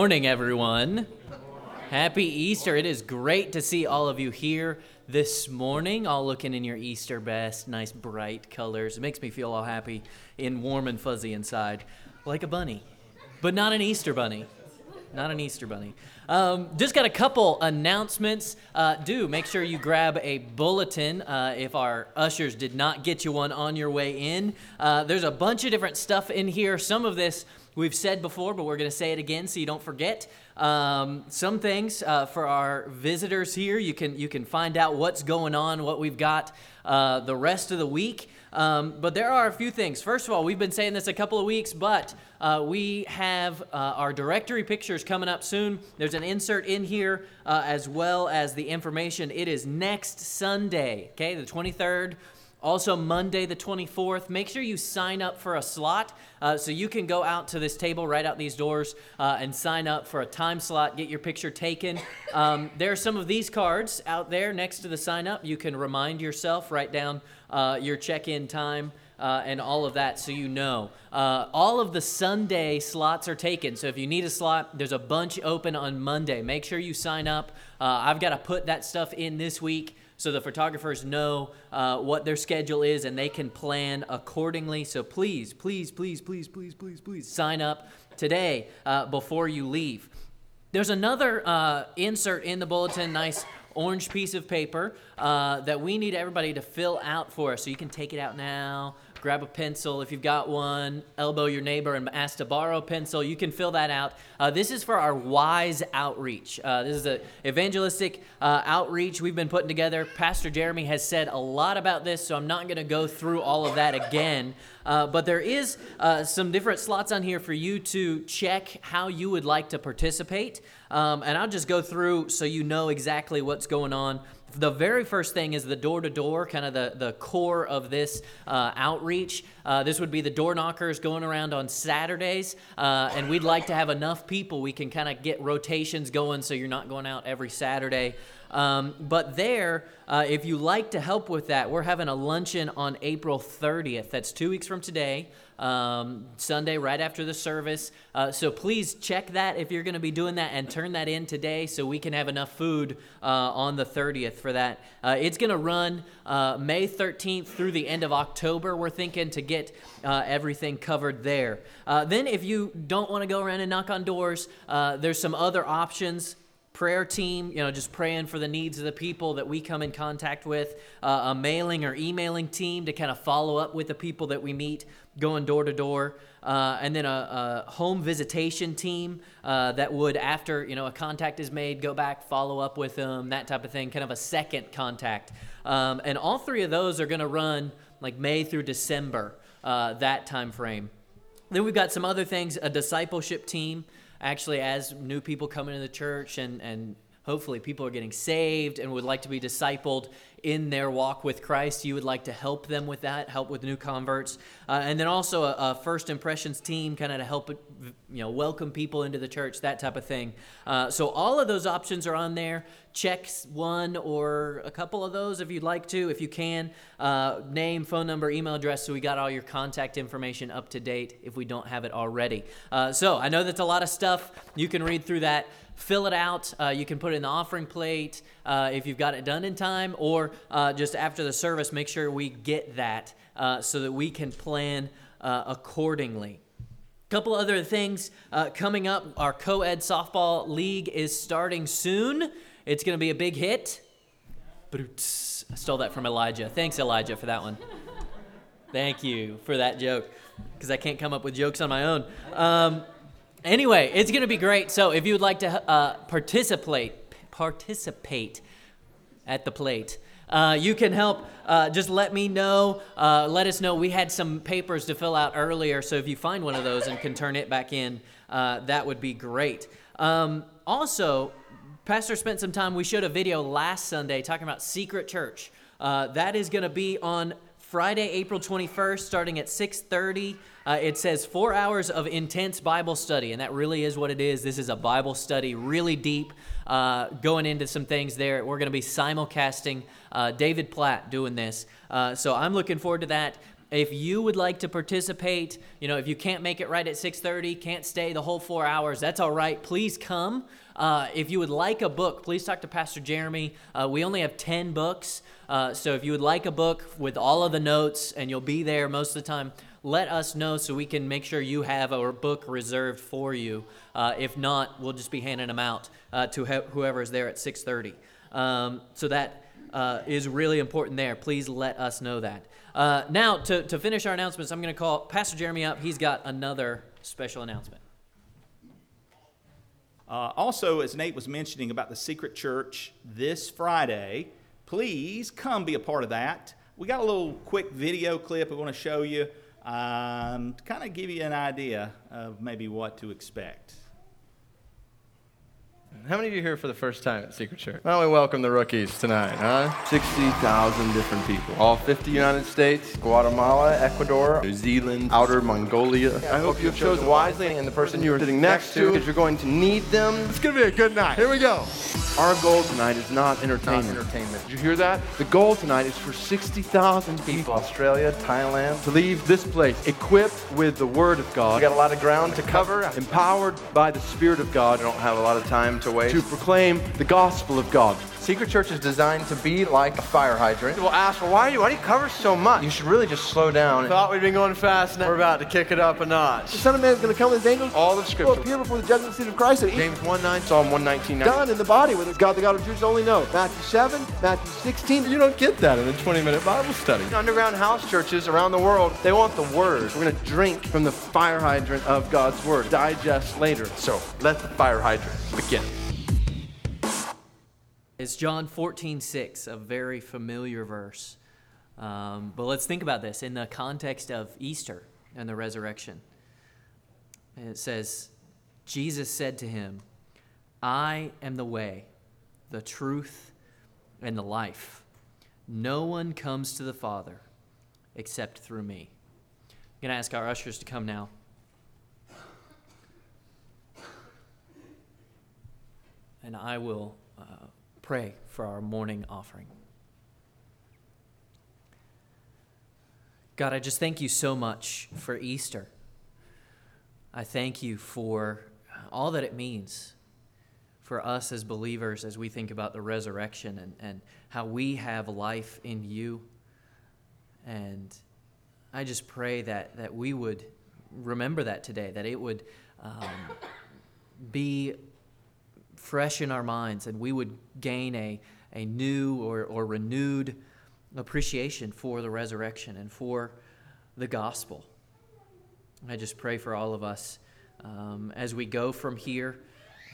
Morning, everyone. Happy Easter. It is great to see all of you here this morning, all looking in your Easter best, nice bright colors. It makes me feel all happy and warm and fuzzy inside, like a bunny, but not an Easter bunny. Not an Easter bunny. Um, just got a couple announcements. Uh, do make sure you grab a bulletin uh, if our ushers did not get you one on your way in. Uh, there's a bunch of different stuff in here. Some of this we've said before, but we're going to say it again so you don't forget. Um, some things uh, for our visitors here, you can you can find out what's going on, what we've got uh, the rest of the week. Um, but there are a few things. First of all, we've been saying this a couple of weeks, but uh, we have uh, our directory pictures coming up soon. There's an insert in here uh, as well as the information. It is next Sunday, okay, the 23rd. Also, Monday the 24th, make sure you sign up for a slot uh, so you can go out to this table right out these doors uh, and sign up for a time slot, get your picture taken. Um, there are some of these cards out there next to the sign up. You can remind yourself, write down uh, your check in time. Uh, and all of that so you know. Uh, all of the Sunday slots are taken. So if you need a slot, there's a bunch open on Monday. Make sure you sign up. Uh, I've got to put that stuff in this week so the photographers know uh, what their schedule is and they can plan accordingly. So please, please, please, please, please, please, please sign up today uh, before you leave. There's another uh, insert in the bulletin, nice orange piece of paper uh, that we need everybody to fill out for us. So you can take it out now grab a pencil if you've got one, elbow your neighbor and ask to borrow a pencil. You can fill that out. Uh, this is for our WISE outreach. Uh, this is an evangelistic uh, outreach we've been putting together. Pastor Jeremy has said a lot about this, so I'm not going to go through all of that again. Uh, but there is uh, some different slots on here for you to check how you would like to participate. Um, and I'll just go through so you know exactly what's going on the very first thing is the door to door, kind of the, the core of this uh, outreach. Uh, this would be the door knockers going around on Saturdays, uh, and we'd like to have enough people we can kind of get rotations going so you're not going out every Saturday. Um, but there, uh, if you like to help with that, we're having a luncheon on April 30th. That's two weeks from today um, Sunday right after the service. Uh, so please check that if you're going to be doing that and turn that in today so we can have enough food uh, on the 30th for that. Uh, it's going to run uh, May 13th through the end of October. We're thinking to get uh, everything covered there. Uh, then, if you don't want to go around and knock on doors, there's some other options prayer team, you know, just praying for the needs of the people that we come in contact with, uh, a mailing or emailing team to kind of follow up with the people that we meet going door to door, uh, and then a, a, home visitation team uh, that would, after you know a contact is made, go back, follow up with them, that type of thing, kind of a second contact. Um, and all three of those are going to run like May through December, uh, that time frame. Then we've got some other things, a discipleship team actually as new people come into the church and, and hopefully people are getting saved and would like to be discipled in their walk with Christ, you would like to help them with that, help with new converts, uh, and then also a, a, first impressions team, kind of to help you know welcome people into the church, that type of thing. Uh, so all of those options are on there. Check one or a couple of those if you'd like to, if you can. Uh, name, phone number, email address, so we got all your contact information up to date if we don't have it already. Uh, so I know that's a lot of stuff. You can read through that fill it out. Uh, you can put it in the offering plate uh, if you've got it done in time, or uh, just after the service, make sure we get that uh, so that we can plan uh, accordingly. A couple other things uh, coming up. Our co ed softball league is starting soon. It's going to be a big hit. I stole that from Elijah. Thanks, Elijah, for that one. Thank you for that joke because I can't come up with jokes on my own. Um, Anyway, it's going to be great. So if you would like to uh, participate, participate at the plate. Uh, you can help. Uh, just let me know. Uh, let us know. We had some papers to fill out earlier, so if you find one of those and can turn it back in, uh, that would be great. Um, also, Pastor spent some time. We showed a video last Sunday talking about Secret Church. Uh, that is going to be on Friday, April 21st, starting at 6:30. Uh, it says four hours of intense Bible study, and that really is what it is. This is a Bible study, really deep, uh, going into some things there. We're going to be simulcasting uh, David Platt doing this, uh, so I'm looking forward to that. if you would like to participate, you know, if you can't make it right at 6:30, can't stay the whole four hours, that's all right. Please come. Uh, if you would like a book, please talk to Pastor Jeremy. Uh, we only have 10 books, uh, so if you would like a book with all of the notes and you'll be there most of the time, let us know so we can make sure you have a book reserved for you. Uh, if not, we'll just be handing them out uh, to whoever is there at 6:30. Um, so that uh, is really important there. Please let us know that. Uh, now, to, to finish our announcements, I'm going to call Pastor Jeremy up. He's got another special announcement. Uh, also, as Nate was mentioning about the secret church this Friday, please come be a part of that. We got a little quick video clip we want to show you um, to kind of give you an idea of maybe what to expect. How many of you here for the first time at Secret Church? Why don't we welcome the rookies tonight, huh? 60,000 different people. All 50 United States, Guatemala, Ecuador, New Zealand, Outer Mongolia. I hope you have chosen wisely and the person you are sitting next to because you're going to need them. It's going to be a good night. Here we go. Our goal tonight is not entertainment. Not entertainment. Did you hear that? The goal tonight is for 60,000 people, Australia, Thailand, to leave this place equipped with the Word of God. We got a lot of ground to cover, empowered by the Spirit of God. I don't have a lot of time to To proclaim the gospel of God. Secret Church is designed to be like a fire hydrant. People ask, well, why do you, why do you cover so much? You should really just slow down. Thought we'd been going fast, now we're about to kick it up a notch. The Son of Man is going to come with his angels. All of Scripture. Will appear before the judgment seat of Christ. James 1 9, Psalm 119. Done in the body, whether it's God the God of Jews only know. Matthew 7, Matthew 16. You don't get that in a 20 minute Bible study. Underground house churches around the world, they want the Word. We're going to drink from the fire hydrant of God's Word, digest later. So let the fire hydrant begin. It's John 14, 6, a very familiar verse. Um, but let's think about this in the context of Easter and the resurrection. it says, Jesus said to him, I am the way, the truth, and the life. No one comes to the Father except through me. I'm going to ask our ushers to come now. And I will pray for our morning offering. God, I just thank you so much for Easter. I thank you for all that it means for us as believers as we think about the resurrection and, and how we have life in you. And I just pray that, that we would remember that today, that it would um, be fresh in our minds and we would gain a, a new or, or renewed appreciation for the resurrection and for the gospel. I just pray for all of us um, as we go from here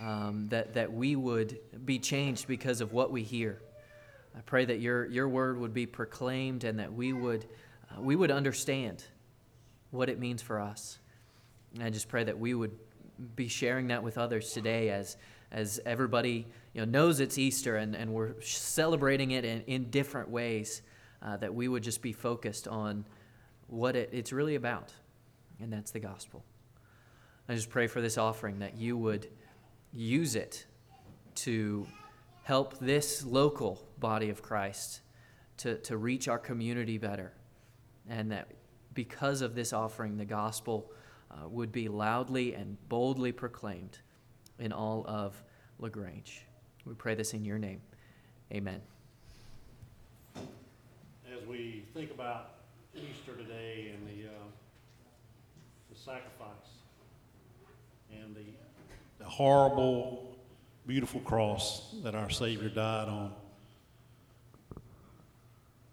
um, that, that we would be changed because of what we hear. I pray that your, your word would be proclaimed and that we would, uh, we would understand what it means for us. And I just pray that we would be sharing that with others today as, as everybody you know, knows it's Easter and, and we're celebrating it in, in different ways, uh, that we would just be focused on what it, it's really about, and that's the gospel. I just pray for this offering that you would use it to help this local body of Christ to, to reach our community better, and that because of this offering, the gospel uh, would be loudly and boldly proclaimed in all of LaGrange. We pray this in your name. Amen. As we think about Easter today and the, uh, the sacrifice and the, the horrible, beautiful cross that our Savior died on,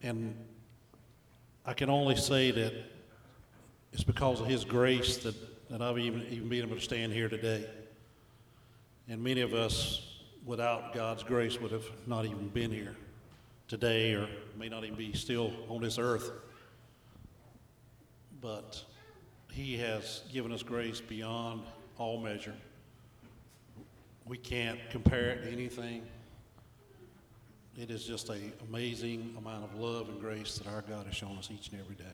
and I can only say that it's because of His grace that, that I've even, even been able to stand here today. And many of us, without God's grace, would have not even been here today or may not even be still on this earth. But He has given us grace beyond all measure. We can't compare it to anything. It is just an amazing amount of love and grace that our God has shown us each and every day.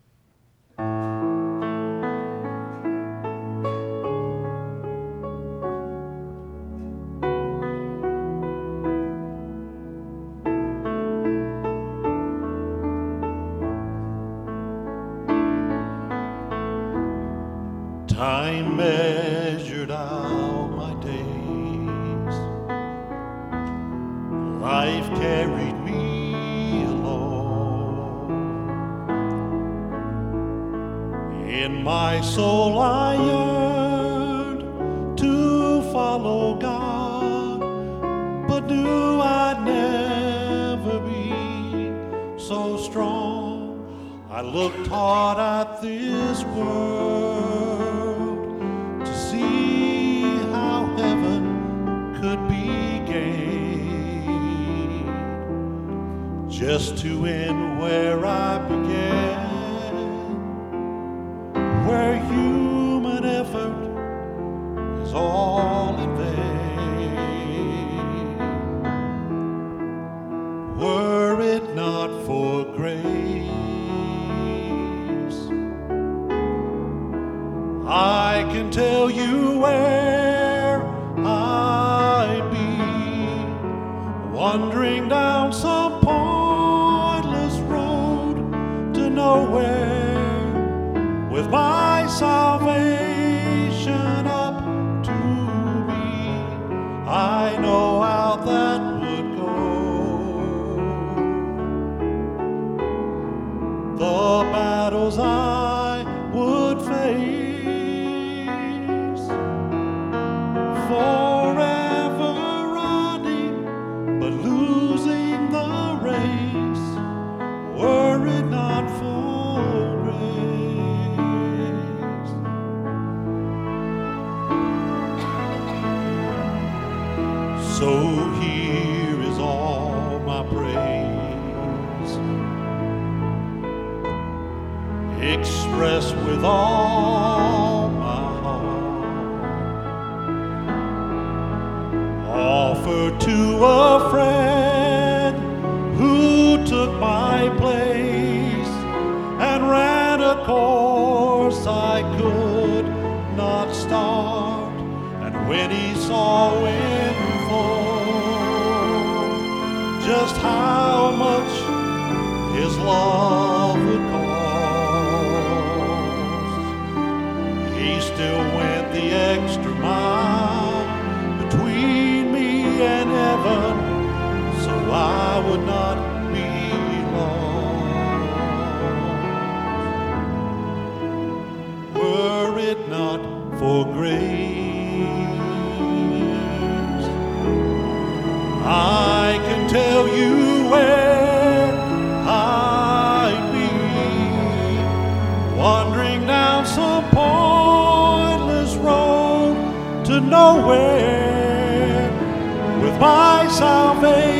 when he saw wind fall, just how much his love would cost. He still went the extra mile between me and heaven, so I would not be lost. Were it not for grace. nowhere with my salvation.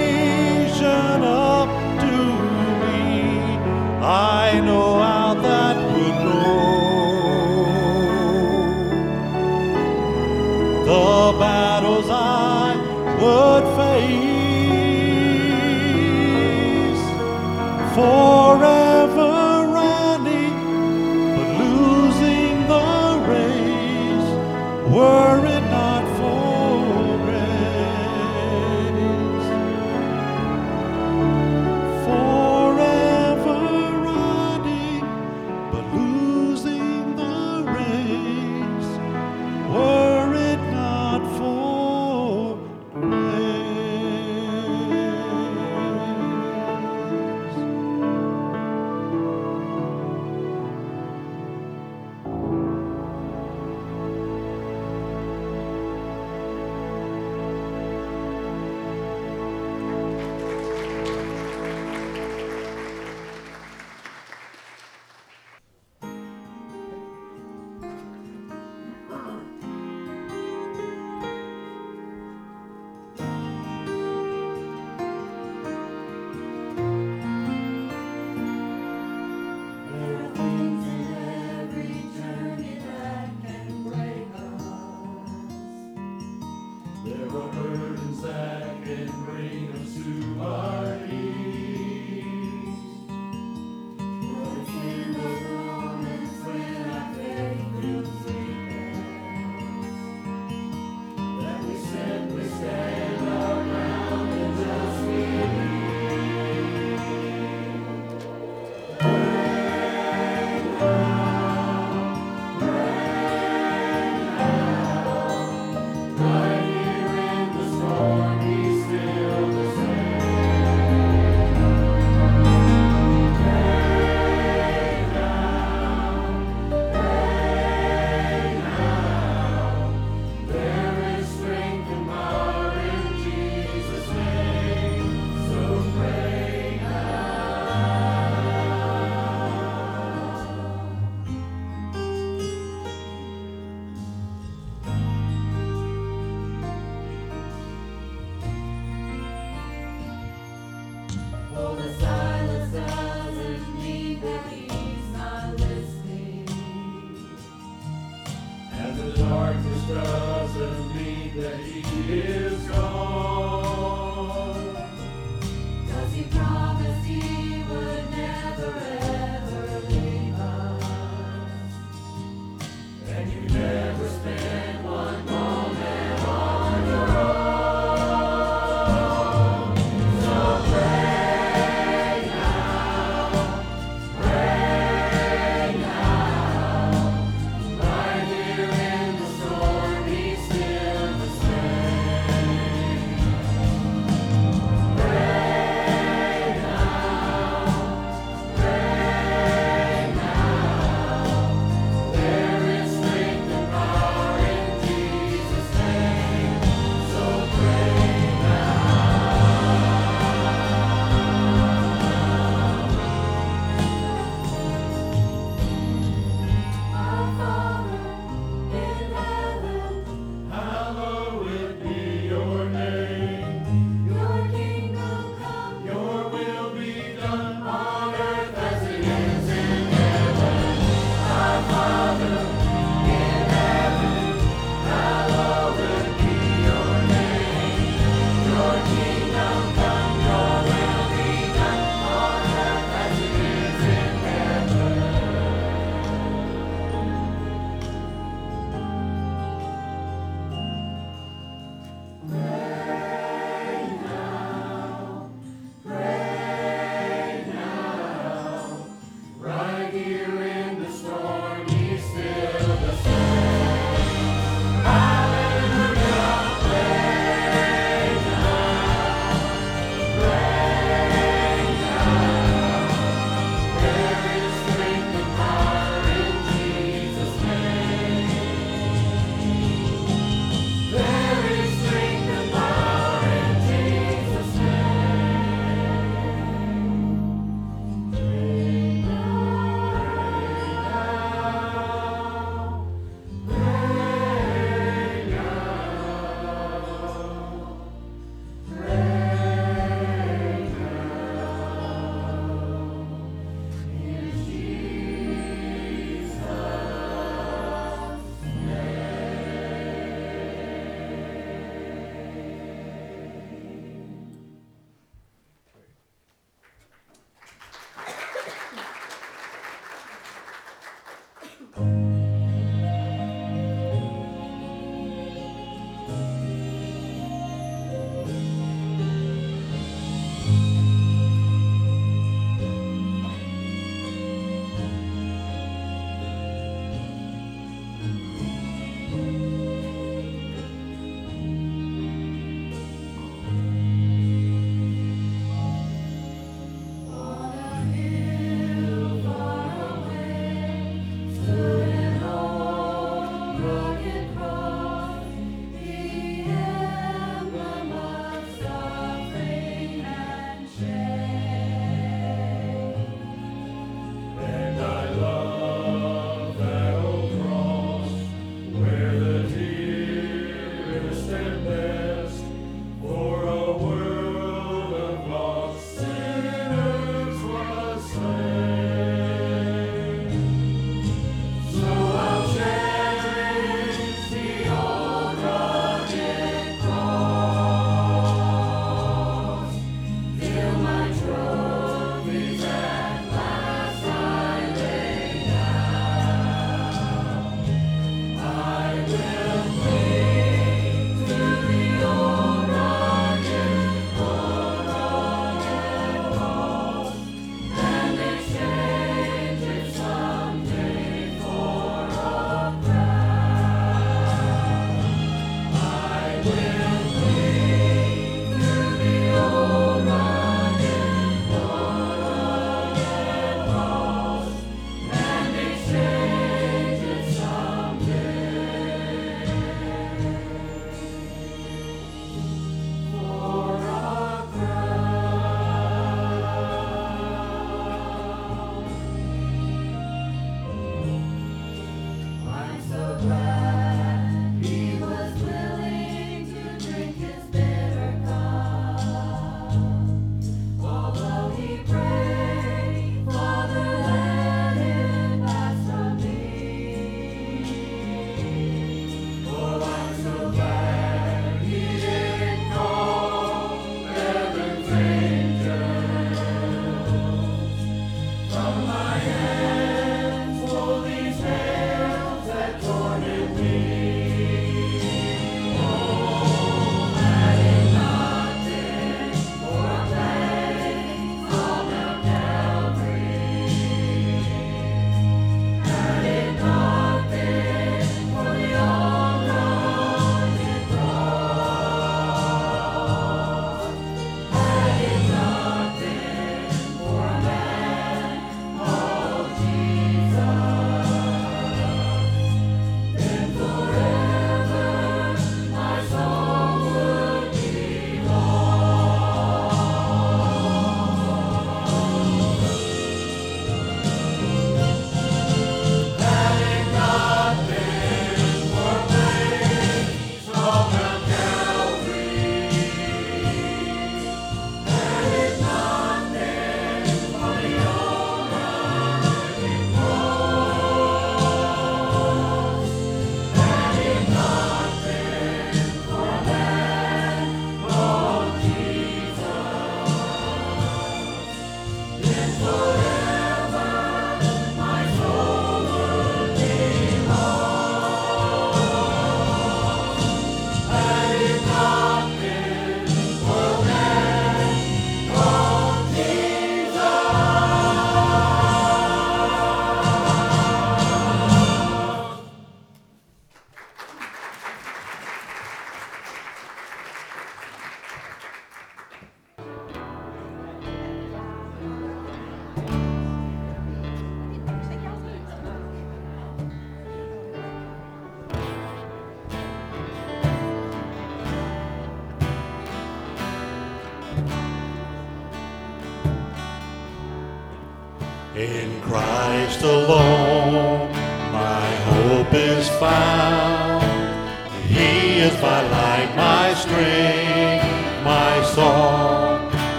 Christ alone,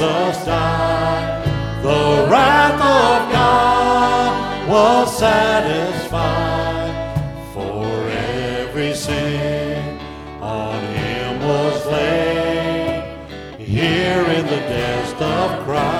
Jesus died, the wrath of God was satisfied. For every sin on him was laid. Here in the dust of Christ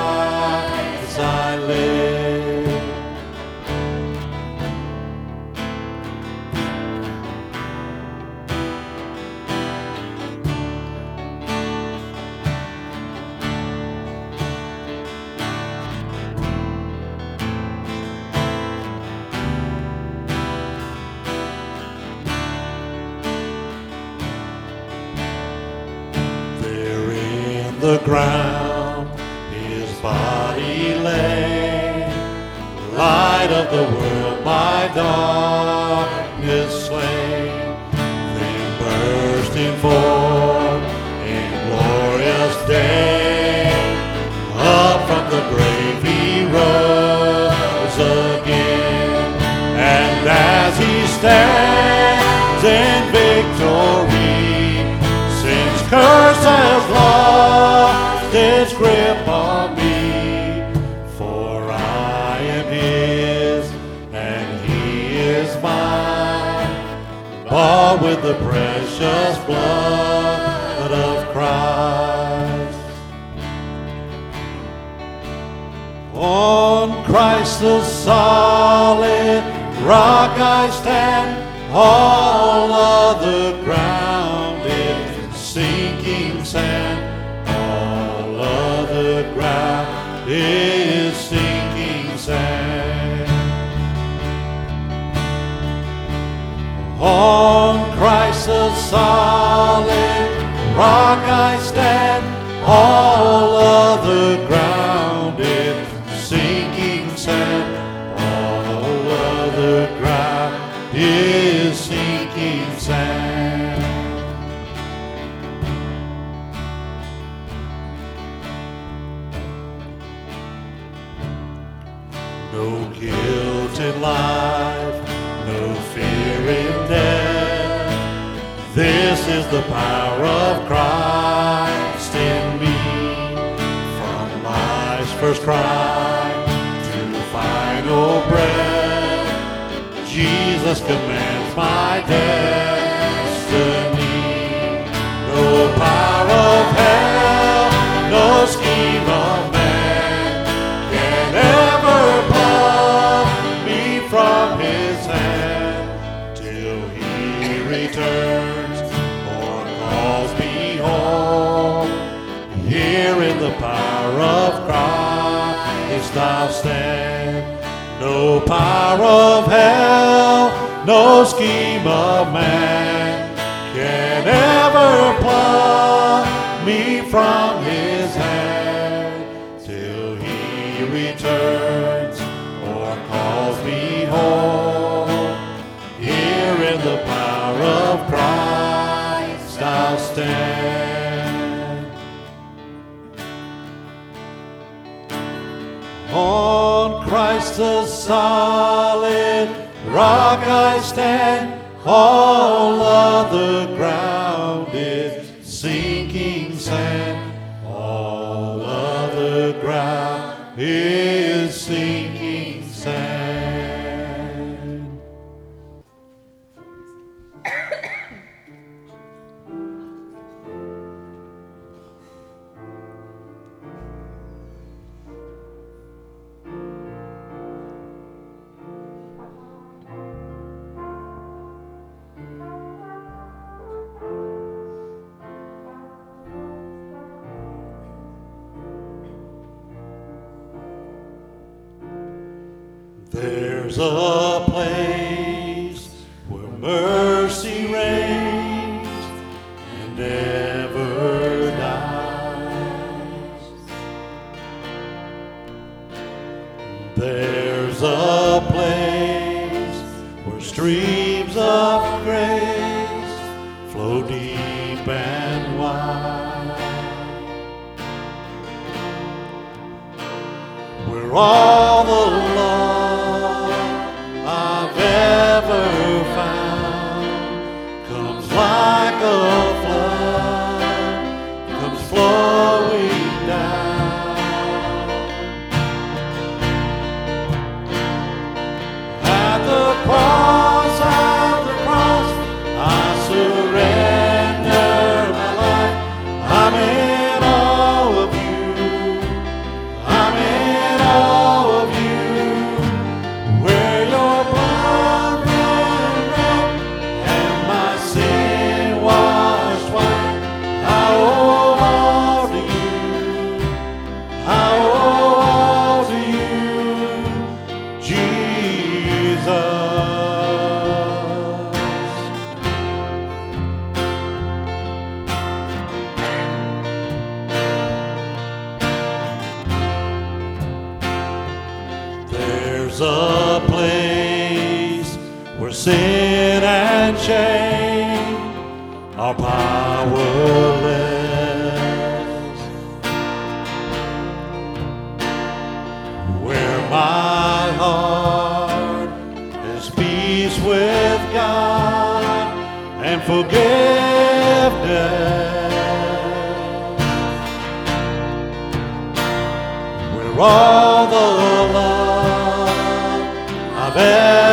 grip on me, for I am his and he is mine, bought with the precious blood of Christ. On Christ the solid rock I stand, all other Jesus commands my destiny. No power of hell, no scheme of man can ever pluck me from his hand till he returns or calls me home. Here in the power of Christ I'll stand. No power of hell, no scheme of man can ever pluck me from his hand till he returns or calls me home. Here in the power of Christ I'll stand. On Christ the solid rock I stand, all other ground where all the love I've ever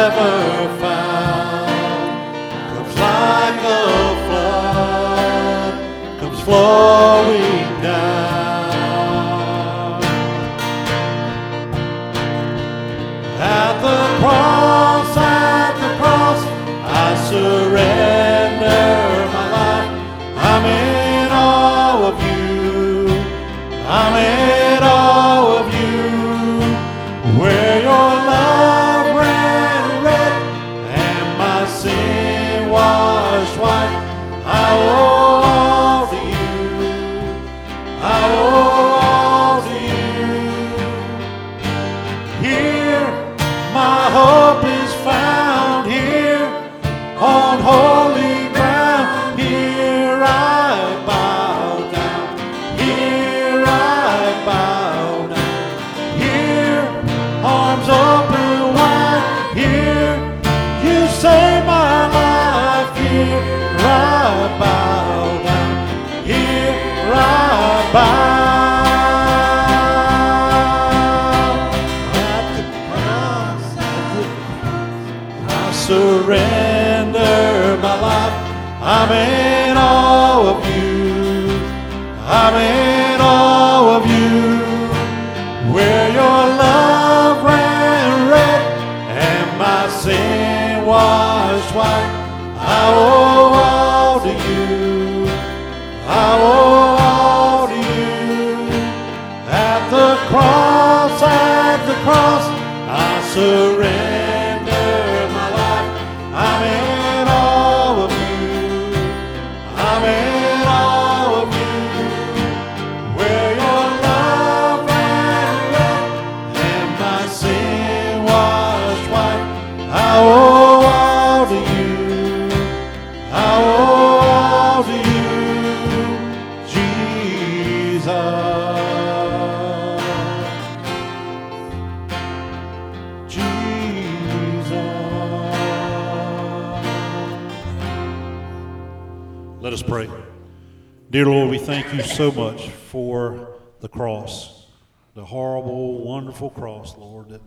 so much for the cross, the horrible, wonderful cross, Lord, that,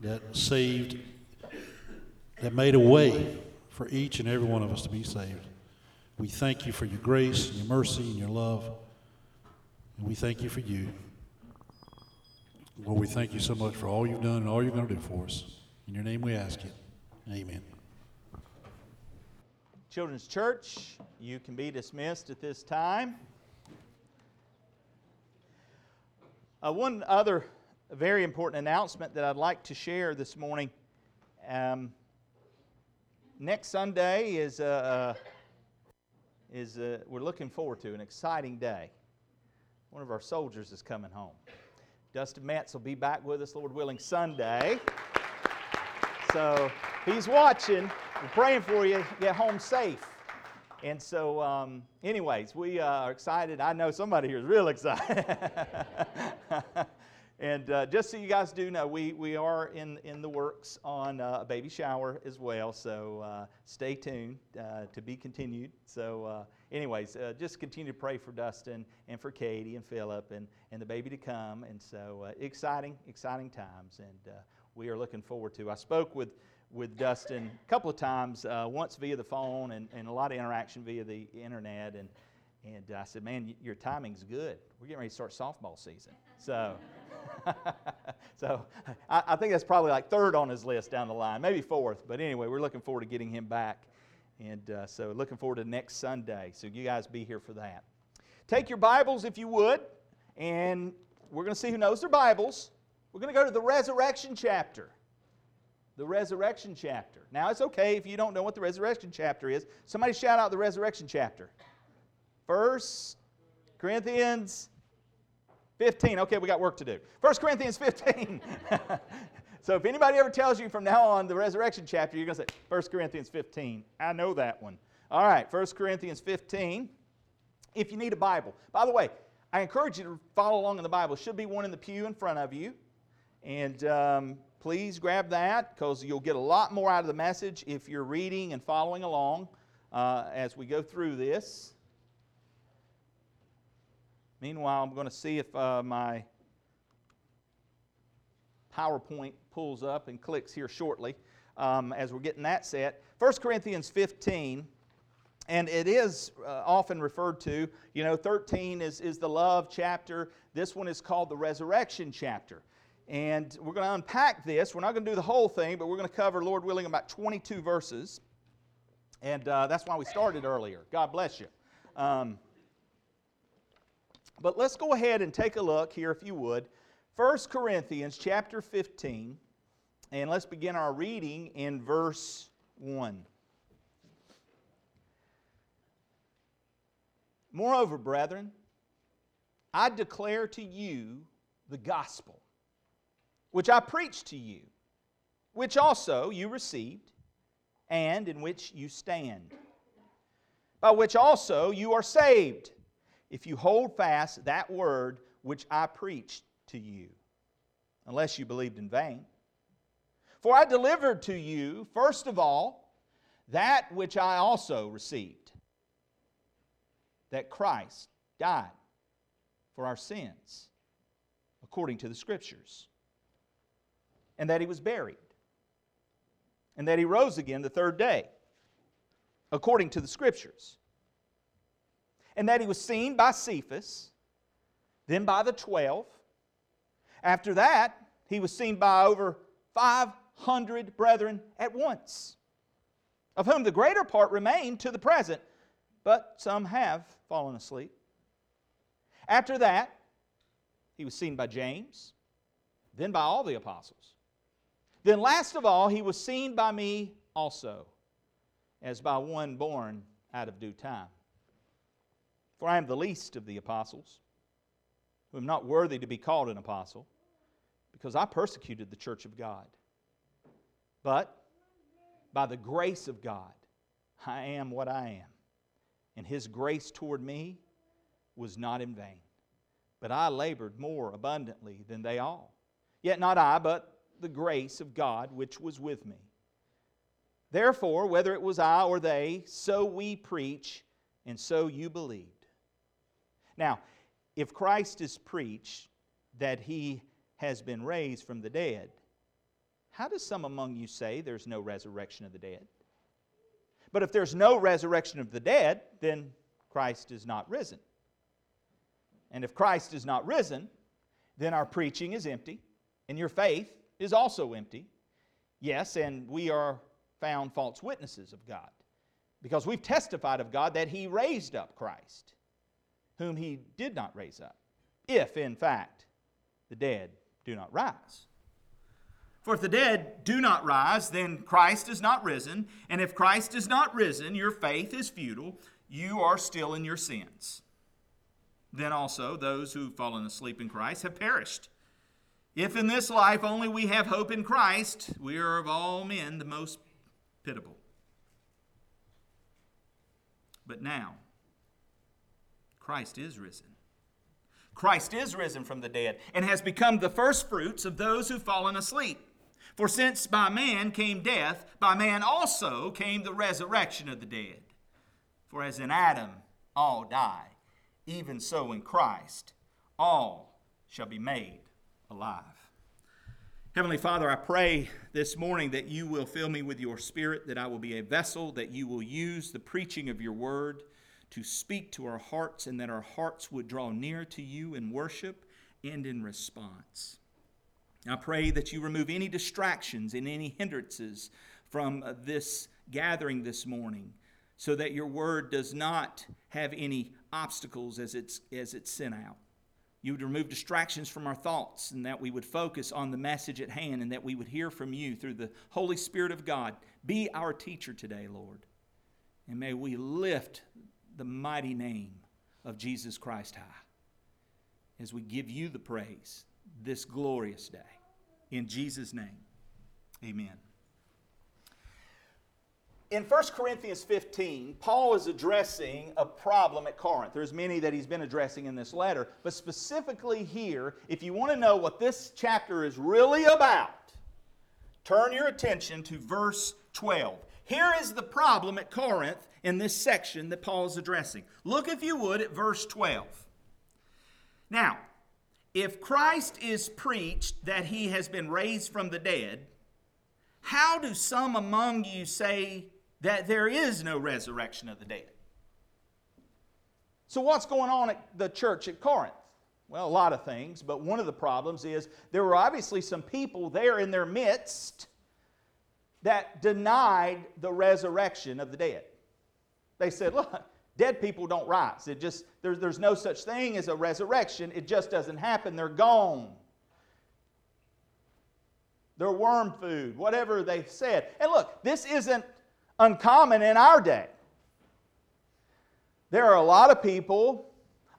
that saved, that made a way for each and every one of us to be saved. We thank you for your grace and your mercy and your love. And we thank you for you. Lord, we thank you so much for all you've done and all you're going to do for us. In your name we ask it. Amen. Children's Church, you can be dismissed at this time. Uh, one other very important announcement that I'd like to share this morning. Um, next Sunday is, uh, uh, is uh, we're looking forward to an exciting day. One of our soldiers is coming home. Dustin Metz will be back with us, Lord willing, Sunday. So he's watching. We're praying for you. Get home safe. And so, um, anyways, we uh, are excited. I know somebody here is real excited. and uh, just so you guys do know, we, we are in, in the works on uh, a baby shower as well. So uh, stay tuned uh, to be continued. So, uh, anyways, just continue to pray for Dustin and for Katie and Philip and, and the baby to come. And so, exciting, exciting times. And we are looking forward to. I spoke with with Dustin a couple of times, uh, once via the phone and, and a lot of interaction via the internet. And, and I said, Man, your timing's good. We're getting ready to start softball season. So, so I, I think that's probably like third on his list down the line, maybe fourth. But anyway, we're looking forward to getting him back. And uh, so, looking forward to next Sunday. So, you guys be here for that. Take your Bibles if you would, and we're going to see who knows their Bibles. We're going to go to the resurrection chapter the resurrection chapter. Now, it's okay if you don't know what the resurrection chapter is. Somebody shout out the resurrection chapter. First Corinthians 15. Okay, we got work to do. First Corinthians 15. so if anybody ever tells you from now on the resurrection chapter, you're going to say First Corinthians 15. I know that one. All right, First Corinthians 15. If you need a Bible. By the way, I encourage you to follow along in the Bible. Should be one in the pew in front of you. And um, please grab that because you'll get a lot more out of the message if you're reading and following along uh, as we go through this. Meanwhile, I'm going to see if uh, my PowerPoint pulls up and clicks here shortly um, as we're getting that set. 1 Corinthians 15. And it is uh, often referred to, you know, 13 is, is the love chapter. This one is called the resurrection chapter. And we're going to unpack this. We're not going to do the whole thing, but we're going to cover, Lord willing, about 22 verses. And uh, that's why we started earlier. God bless you. Um, but let's go ahead and take a look here, if you would. 1 Corinthians chapter 15, and let's begin our reading in verse 1. Moreover, brethren, I declare to you the gospel which I preached to you, which also you received, and in which you stand, by which also you are saved, if you hold fast that word which I preached to you, unless you believed in vain. For I delivered to you, first of all, that which I also received that Christ died for our sins, according to the Scriptures and that he was buried, and that he rose again the third day, according to the Scriptures, and that he was seen by Cephas, then by the twelve. After that, he was seen by over 500 brethren at once, of whom the greater part remain to the present, but some have fallen asleep. After that, he was seen by James, then by all the apostles. Then, last of all, he was seen by me also, as by one born out of due time. For I am the least of the apostles, who am not worthy to be called an apostle, because I persecuted the church of God. But by the grace of God, I am what I am. And his grace toward me was not in vain. But I labored more abundantly than they all. Yet not I, but the grace of God which was with me. Therefore, whether it was I or they, so we preach, and so you believed. Now, if Christ is preached that he has been raised from the dead, how does some among you say there's no resurrection of the dead? But if there's no resurrection of the dead, then Christ is not risen. And if Christ is not risen, then our preaching is empty, and your faith is also empty. Yes, and we are found false witnesses of God because we've testified of God that He raised up Christ, whom He did not raise up, if in fact the dead do not rise. For if the dead do not rise, then Christ is not risen. And if Christ is not risen, your faith is futile. You are still in your sins. Then also those who've fallen asleep in Christ have perished. If in this life only we have hope in Christ, we are of all men the most pitiable. But now, Christ is risen. Christ is risen from the dead and has become the firstfruits of those who've fallen asleep. For since by man came death, by man also came the resurrection of the dead. For as in Adam all die, even so in Christ all shall be made alive. Heavenly Father, I pray this morning that you will fill me with your spirit, that I will be a vessel, that you will use the preaching of your word to speak to our hearts, and that our hearts would draw near to you in worship and in response. I pray that you remove any distractions and any hindrances from this gathering this morning so that your word does not have any obstacles as it's, as it's sent out. You would remove distractions from our thoughts and that we would focus on the message at hand and that we would hear from you through the Holy Spirit of God. Be our teacher today, Lord. And may we lift the mighty name of Jesus Christ high as we give you the praise this glorious day. In Jesus' name, amen. In 1 Corinthians 15, Paul is addressing a problem at Corinth. There's many that he's been addressing in this letter, but specifically here, if you want to know what this chapter is really about, turn your attention to verse 12. Here is the problem at Corinth in this section that Paul is addressing. Look, if you would, at verse 12. Now, if Christ is preached that he has been raised from the dead, how do some among you say that there is no resurrection of the dead? So, what's going on at the church at Corinth? Well, a lot of things, but one of the problems is there were obviously some people there in their midst that denied the resurrection of the dead. They said, look, dead people don't rise. It just there's, there's no such thing as a resurrection. It just doesn't happen. They're gone. They're worm food, whatever they said. And look, this isn't uncommon in our day. There are a lot of people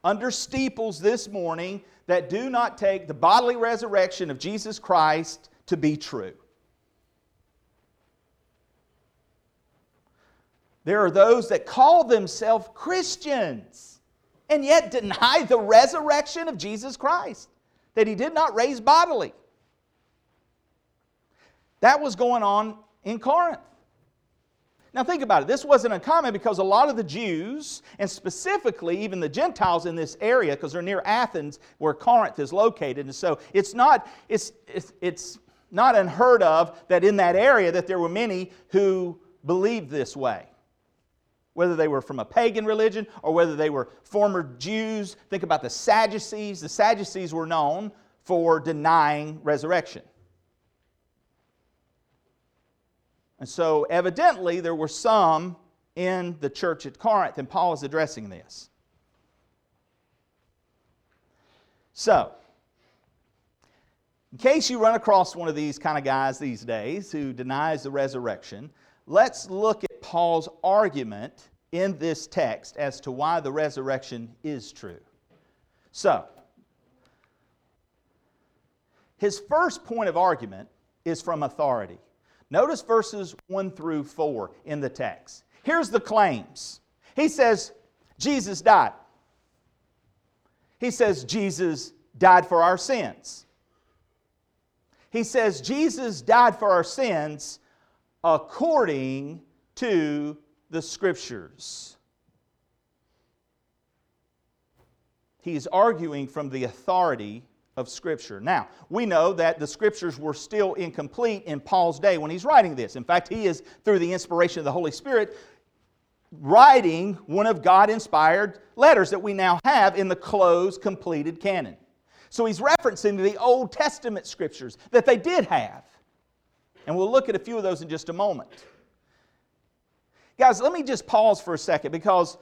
under steeples this morning that do not take the bodily resurrection of Jesus Christ to be true. There are those that call themselves Christians and yet deny the resurrection of Jesus Christ, that he did not raise bodily. That was going on in Corinth. Now, think about it. This wasn't uncommon because a lot of the Jews, and specifically even the Gentiles in this area, because they're near Athens where Corinth is located, and so it's not, it's, it's, it's not unheard of that in that area that there were many who believed this way whether they were from a pagan religion or whether they were former Jews. Think about the Sadducees. The Sadducees were known for denying resurrection. And so, evidently, there were some in the church at Corinth, and Paul is addressing this. So, in case you run across one of these kind of guys these days who denies the resurrection, let's look at Paul's argument in this text as to why the resurrection is true. So, his first point of argument is from authority. Notice verses 1 through 4 in the text. Here's the claims. He says, Jesus died. He says, Jesus died for our sins. He says, Jesus died for our sins according to the Scriptures. He is arguing from the authority of Scripture. Now, we know that the Scriptures were still incomplete in Paul's day when he's writing this. In fact, he is, through the inspiration of the Holy Spirit, writing one of God inspired letters that we now have in the closed, completed canon. So he's referencing the Old Testament Scriptures that they did have. And we'll look at a few of those in just a moment. Guys, let me just pause for a second because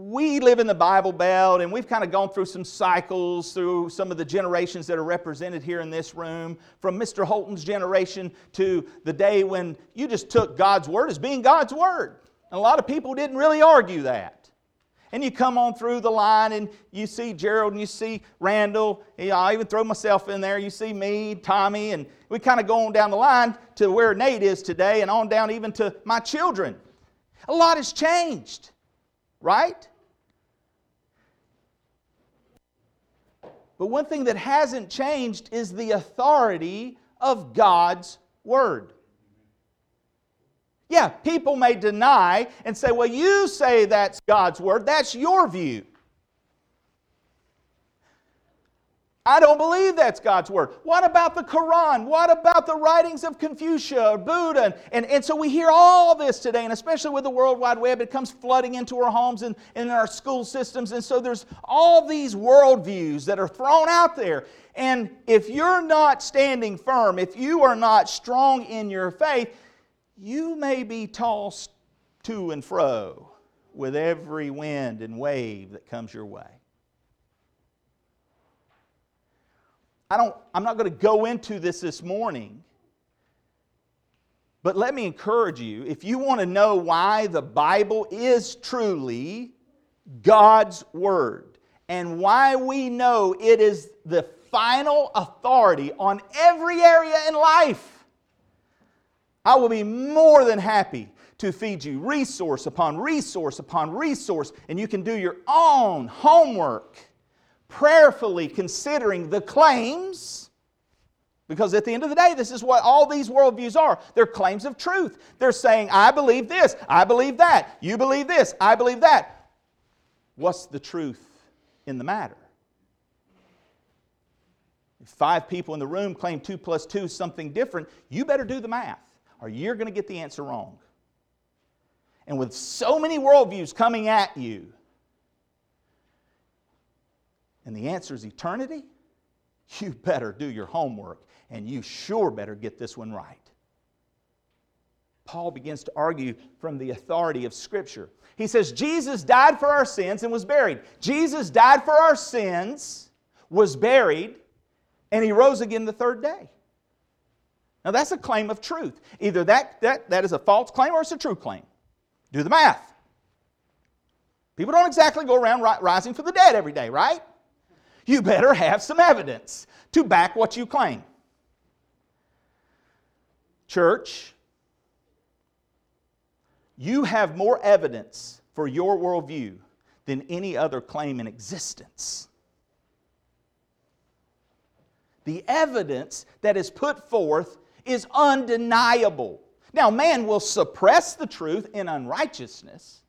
we live in the Bible Belt and we've kind of gone through some cycles through some of the generations that are represented here in this room, from Mr. Holton's generation to the day when you just took God's Word as being God's Word. And a lot of people didn't really argue that. And you come on through the line and you see Gerald and you see Randall. You I even throw myself in there. You see me, Tommy, and we kind of go on down the line to where Nate is today and on down even to my children. A lot has changed, right? But one thing that hasn't changed is the authority of God's Word. Yeah, people may deny and say, well, you say that's God's Word, that's your view. I don't believe that's God's Word. What about the Quran? What about the writings of Confucius or Buddha? And, and so we hear all this today, and especially with the World Wide Web, it comes flooding into our homes and, and in our school systems. And so there's all these worldviews that are thrown out there. And if you're not standing firm, if you are not strong in your faith, you may be tossed to and fro with every wind and wave that comes your way. I don't, I'm not going to go into this this morning, but let me encourage you. If you want to know why the Bible is truly God's Word and why we know it is the final authority on every area in life, I will be more than happy to feed you resource upon resource upon resource, and you can do your own homework prayerfully considering the claims, because at the end of the day, this is what all these worldviews are. They're claims of truth. They're saying, I believe this, I believe that, you believe this, I believe that. What's the truth in the matter? If five people in the room claim two plus two is something different, you better do the math, or you're going to get the answer wrong. And with so many worldviews coming at you, and the answer is eternity, you better do your homework and you sure better get this one right. Paul begins to argue from the authority of Scripture. He says, Jesus died for our sins and was buried. Jesus died for our sins, was buried, and he rose again the third day. Now that's a claim of truth. Either that, that, that is a false claim or it's a true claim. Do the math. People don't exactly go around rising from the dead every day, right? You better have some evidence to back what you claim. Church, you have more evidence for your worldview than any other claim in existence. The evidence that is put forth is undeniable. Now, man will suppress the truth in unrighteousness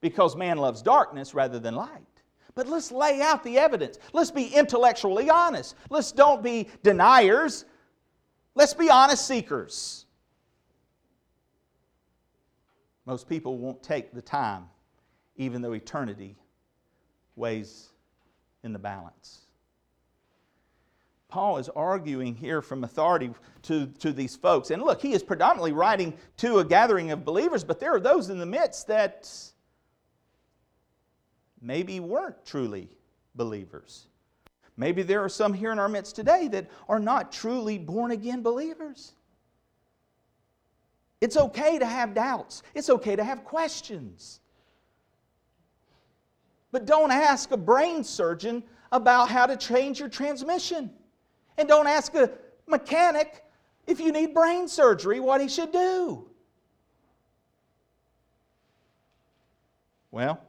because man loves darkness rather than light. But let's lay out the evidence. Let's be intellectually honest. Let's don't be deniers. Let's be honest seekers. Most people won't take the time, even though eternity weighs in the balance. Paul is arguing here from authority to, to these folks. And look, he is predominantly writing to a gathering of believers, but there are those in the midst that maybe weren't truly believers. Maybe there are some here in our midst today that are not truly born again believers. It's okay to have doubts, it's okay to have questions. But don't ask a brain surgeon about how to change your transmission. And don't ask a mechanic if you need brain surgery what he should do. Well,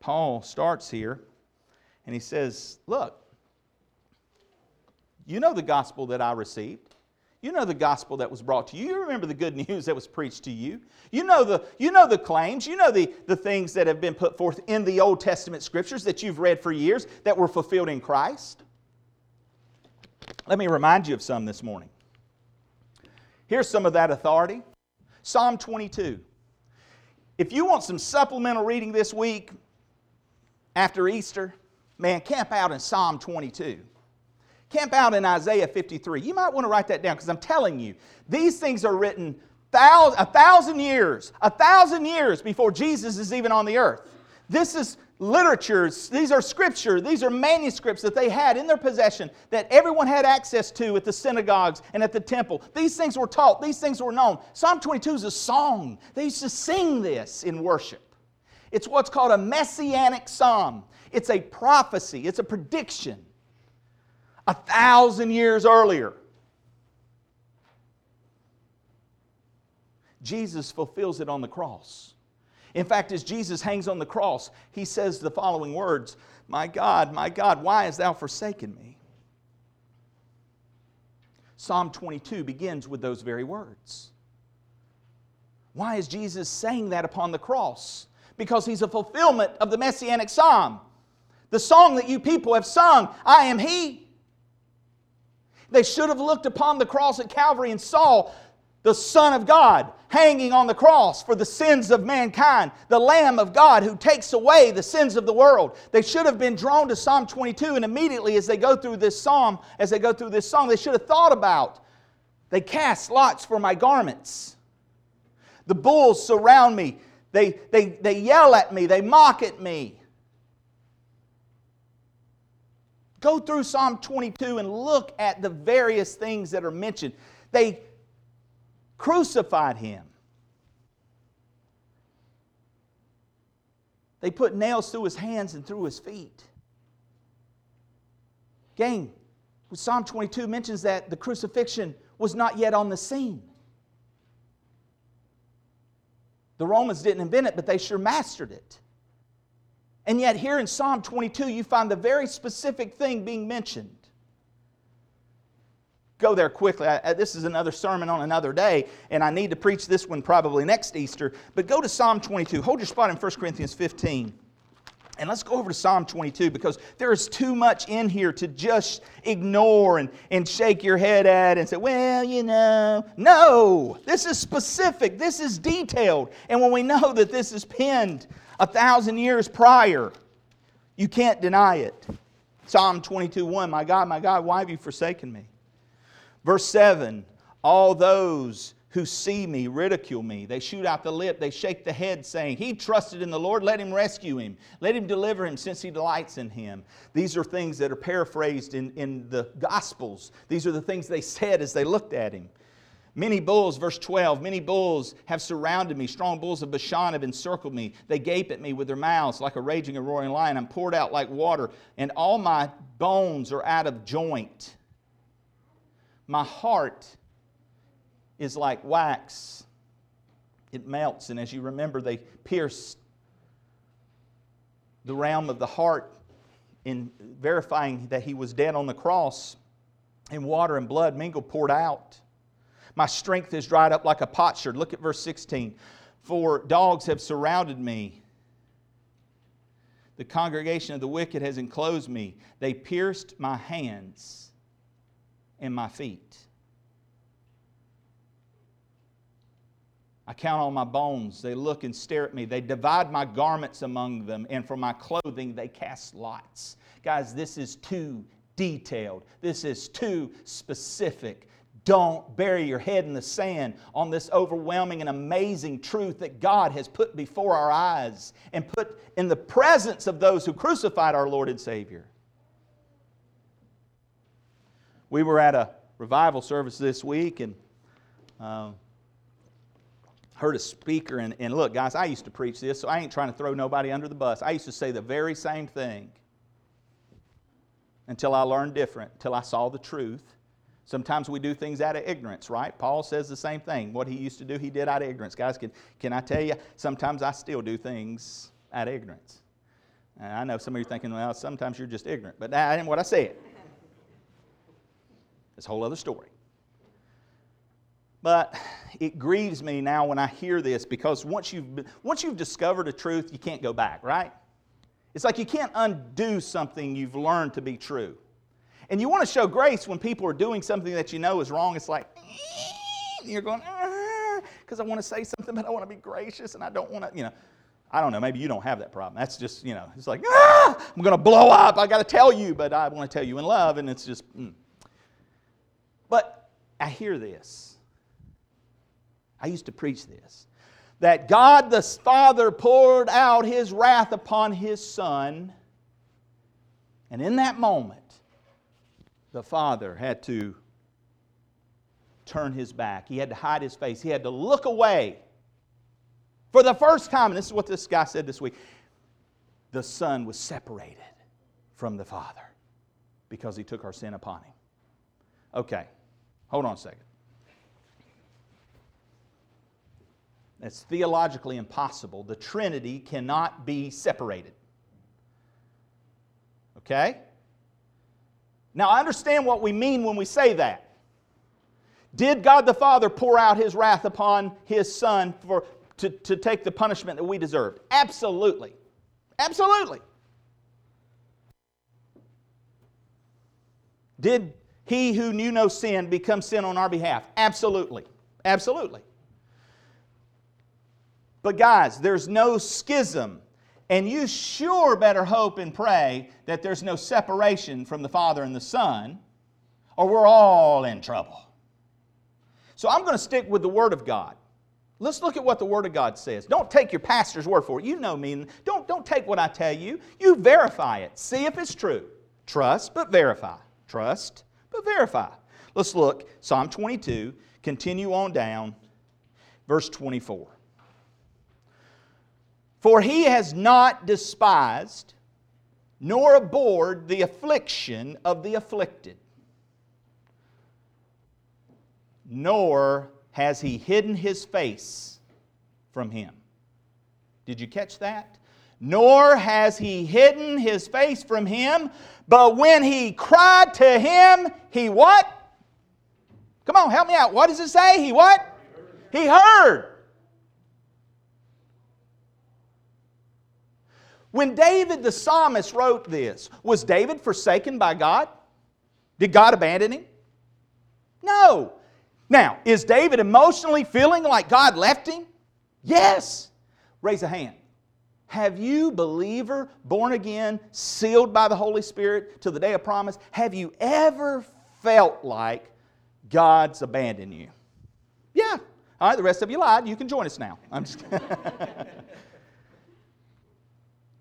Paul starts here and he says, Look, you know the gospel that I received. You know the gospel that was brought to you. You remember the good news that was preached to you. You know the, you know the claims. You know the, the things that have been put forth in the Old Testament scriptures that you've read for years that were fulfilled in Christ. Let me remind you of some this morning. Here's some of that authority Psalm 22. If you want some supplemental reading this week, after Easter, man, camp out in Psalm 22. Camp out in Isaiah 53. You might want to write that down because I'm telling you, these things are written a thousand years, a thousand years before Jesus is even on the earth. This is literatures, these are scripture, these are manuscripts that they had in their possession that everyone had access to at the synagogues and at the temple. These things were taught, these things were known. Psalm 22 is a song. They used to sing this in worship. It's what's called a messianic psalm. It's a prophecy, it's a prediction. A thousand years earlier, Jesus fulfills it on the cross. In fact, as Jesus hangs on the cross, he says the following words My God, my God, why hast thou forsaken me? Psalm 22 begins with those very words. Why is Jesus saying that upon the cross? Because he's a fulfillment of the messianic psalm. The song that you people have sung, I am he. They should have looked upon the cross at Calvary and saw the Son of God hanging on the cross for the sins of mankind, the Lamb of God who takes away the sins of the world. They should have been drawn to Psalm 22, and immediately as they go through this psalm, as they go through this song, they should have thought about they cast lots for my garments. The bulls surround me, they, they, they yell at me, they mock at me. Go through Psalm 22 and look at the various things that are mentioned. They crucified him. They put nails through his hands and through his feet. Gang, Psalm 22 mentions that the crucifixion was not yet on the scene. The Romans didn't invent it, but they sure mastered it. And yet, here in Psalm 22, you find the very specific thing being mentioned. Go there quickly. I, this is another sermon on another day, and I need to preach this one probably next Easter. But go to Psalm 22. Hold your spot in 1 Corinthians 15. And let's go over to Psalm 22 because there is too much in here to just ignore and, and shake your head at and say, well, you know. No, this is specific, this is detailed. And when we know that this is penned a thousand years prior, you can't deny it. Psalm 22 1 My God, my God, why have you forsaken me? Verse 7 All those who see me ridicule me. They shoot out the lip, they shake the head, saying, He trusted in the Lord, let him rescue him. Let him deliver him, since he delights in him. These are things that are paraphrased in, in the Gospels. These are the things they said as they looked at him. Many bulls, verse 12, many bulls have surrounded me. Strong bulls of Bashan have encircled me. They gape at me with their mouths like a raging and roaring lion. I'm poured out like water, and all my bones are out of joint. My heart is like wax, it melts. And as you remember, they pierced the realm of the heart in verifying that he was dead on the cross, and water and blood mingled, poured out. My strength is dried up like a potsherd. Look at verse 16. For dogs have surrounded me. The congregation of the wicked has enclosed me. They pierced my hands and my feet. I count all my bones. They look and stare at me. They divide my garments among them, and for my clothing they cast lots. Guys, this is too detailed. This is too specific. Don't bury your head in the sand on this overwhelming and amazing truth that God has put before our eyes and put in the presence of those who crucified our Lord and Savior. We were at a revival service this week and uh, heard a speaker. And, and look, guys, I used to preach this, so I ain't trying to throw nobody under the bus. I used to say the very same thing until I learned different, until I saw the truth. Sometimes we do things out of ignorance, right? Paul says the same thing. What he used to do, he did out of ignorance. Guys, can, can I tell you, sometimes I still do things out of ignorance. And I know some of you are thinking, well, sometimes you're just ignorant, but that ain't what I said. It's a whole other story. But it grieves me now when I hear this because once you've, once you've discovered a truth, you can't go back, right? It's like you can't undo something you've learned to be true. And you want to show grace when people are doing something that you know is wrong. It's like, you're going, because I want to say something, but I want to be gracious and I don't want to, you know. I don't know, maybe you don't have that problem. That's just, you know, it's like, ah, I'm going to blow up. I got to tell you, but I want to tell you in love. And it's just, mm. but I hear this. I used to preach this. that God the Father poured out his wrath upon his Son. And in that moment, the Father had to turn his back. He had to hide his face. He had to look away. For the first time, and this is what this guy said this week the Son was separated from the Father because he took our sin upon him. Okay, hold on a second. It's theologically impossible. The Trinity cannot be separated. Okay? Now, I understand what we mean when we say that. Did God the Father pour out his wrath upon his Son for, to, to take the punishment that we deserved? Absolutely. Absolutely. Did he who knew no sin become sin on our behalf? Absolutely. Absolutely. But, guys, there's no schism. And you sure better hope and pray that there's no separation from the Father and the Son, or we're all in trouble. So, I'm going to stick with the Word of God. Let's look at what the Word of God says. Don't take your pastor's word for it. You know me. Don't, don't take what I tell you. You verify it. See if it's true. Trust, but verify. Trust, but verify. Let's look. Psalm 22, continue on down, verse 24. For he has not despised nor abhorred the affliction of the afflicted, nor has he hidden his face from him. Did you catch that? Nor has he hidden his face from him, but when he cried to him, he what? Come on, help me out. What does it say? He what? He heard. When David the psalmist wrote this, was David forsaken by God? Did God abandon him? No. Now, is David emotionally feeling like God left him? Yes. Raise a hand. Have you, believer, born again, sealed by the Holy Spirit to the day of promise, have you ever felt like God's abandoned you? Yeah. All right, the rest of you lied. You can join us now. I'm just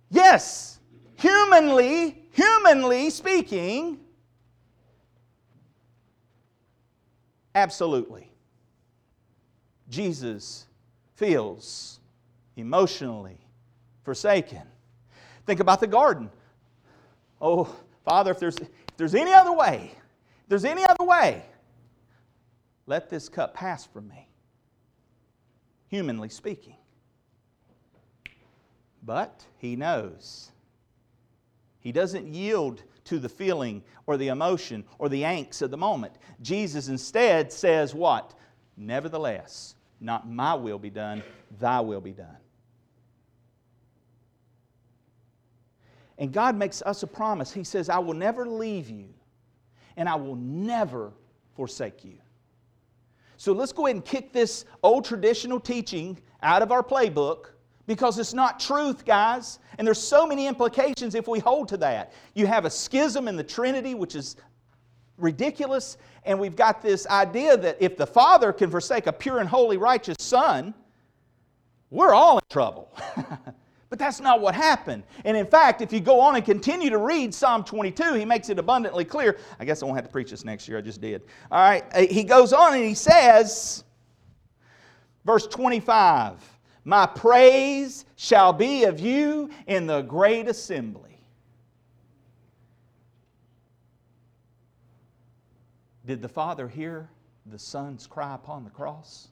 Yes, humanly, humanly speaking, absolutely. Jesus feels emotionally forsaken. Think about the garden. Oh, Father, if there's, if there's any other way, if there's any other way, let this cup pass from me, humanly speaking. But he knows. He doesn't yield to the feeling or the emotion or the angst of the moment. Jesus instead says, What? Nevertheless, not my will be done, thy will be done. And God makes us a promise. He says, I will never leave you and I will never forsake you. So let's go ahead and kick this old traditional teaching out of our playbook because it's not truth, guys. And there's so many implications if we hold to that. You have a schism in the Trinity, which is ridiculous, and we've got this idea that if the Father can forsake a pure and holy, righteous Son, we're all in trouble. but that's not what happened. And in fact, if you go on and continue to read Psalm 22, he makes it abundantly clear. I guess I won't have to preach this next year, I just did. All right, uh, he goes on and he says, verse 25. My praise shall be of you in the great assembly. Did the Father hear the Son's cry upon the cross?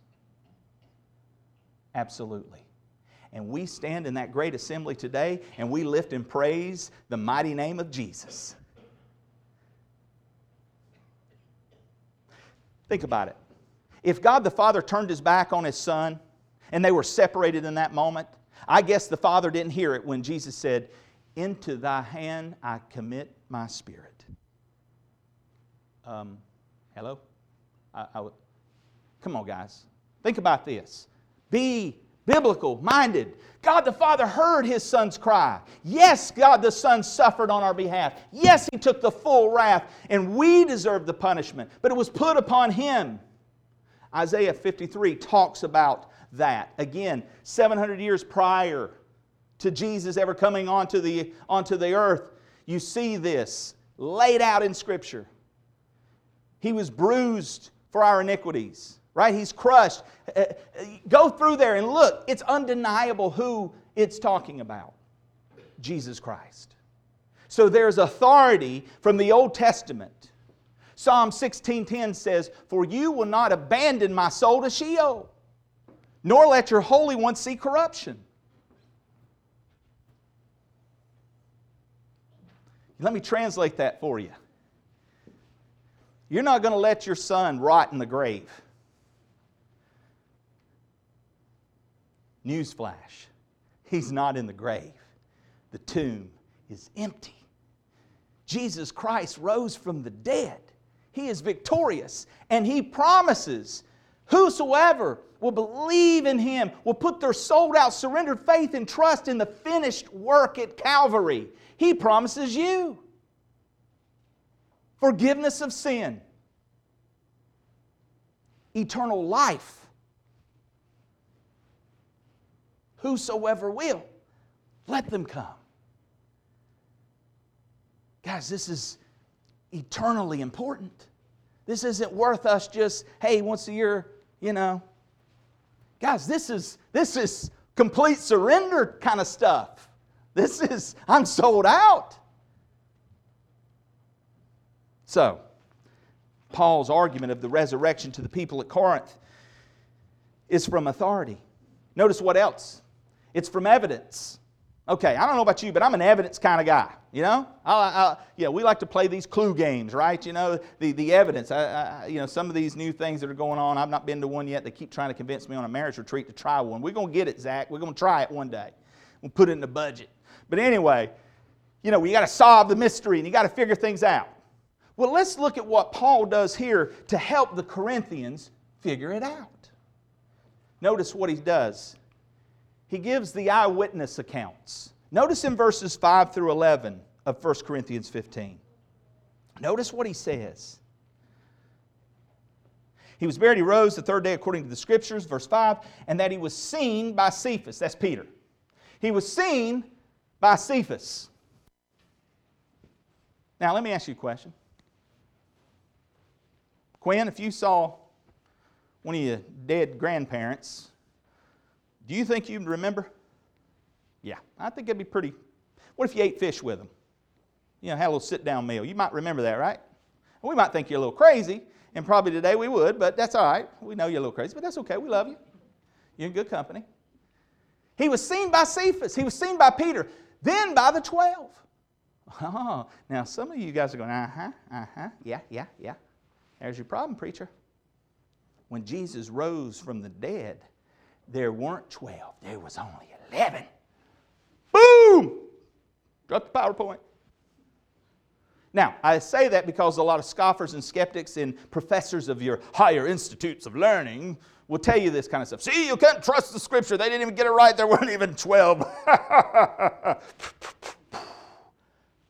Absolutely. And we stand in that great assembly today and we lift and praise the mighty name of Jesus. Think about it. If God the Father turned his back on his Son, and they were separated in that moment. I guess the Father didn't hear it when Jesus said, Into thy hand I commit my spirit. Um, hello? I, I, come on, guys. Think about this. Be biblical minded. God the Father heard his son's cry. Yes, God the Son suffered on our behalf. Yes, he took the full wrath, and we deserved the punishment, but it was put upon him. Isaiah 53 talks about that. Again, 700 years prior to Jesus ever coming onto the, onto the earth, you see this laid out in Scripture. He was bruised for our iniquities, right? He's crushed. Uh, uh, Go through there and look. It's undeniable who it's talking about Jesus Christ. So there's authority from the Old Testament. Psalm 16:10 says, "For you will not abandon my soul to Sheol, nor let your holy one see corruption." Let me translate that for you. You're not going to let your son rot in the grave. Newsflash, he's not in the grave. The tomb is empty. Jesus Christ rose from the dead. He is victorious, and he promises whosoever will believe in him, will put their sold out, surrendered faith and trust in the finished work at Calvary. He promises you forgiveness of sin, eternal life. Whosoever will, let them come. Guys, this is eternally important. This isn't worth us just, hey, once a year, you know. Guys, this is this is complete surrender kind of stuff. This is I'm sold out. So, Paul's argument of the resurrection to the people at Corinth is from authority. Notice what else? It's from evidence. Okay, I don't know about you, but I'm an evidence kind of guy. You know, I, I, yeah, we like to play these clue games, right? You know, the, the evidence. I, I, you know, some of these new things that are going on. I've not been to one yet. They keep trying to convince me on a marriage retreat to try one. We're to get it, Zach. We're to try it one day. We'll put it in the budget. But anyway, you know, we got to solve the mystery and you got to figure things out. Well, let's look at what Paul does here to help the Corinthians figure it out. Notice what he does. He gives the eyewitness accounts. Notice in verses 5 through 11 of 1 Corinthians 15. Notice what he says. He was buried, he rose the third day according to the scriptures, verse 5, and that he was seen by Cephas. That's Peter. He was seen by Cephas. Now, let me ask you a question. Quinn, if you saw one of your dead grandparents, do you think you'd remember? Yeah, I think it'd be pretty. What if you ate fish with them? You know, had a little sit down meal. You might remember that, right? We might think you're a little crazy, and probably today we would, but that's all right. We know you're a little crazy, but that's okay. We love you. You're in good company. He was seen by Cephas, he was seen by Peter, then by the 12. Oh, now some of you guys are going, uh huh, uh huh, yeah, yeah, yeah. There's your problem, preacher. When Jesus rose from the dead, there weren't 12, there was only 11. Boom! Drop the PowerPoint. Now, I say that because a lot of scoffers and skeptics and professors of your higher institutes of learning will tell you this kind of stuff. See, you can't trust the scripture. They didn't even get it right. There weren't even 12. there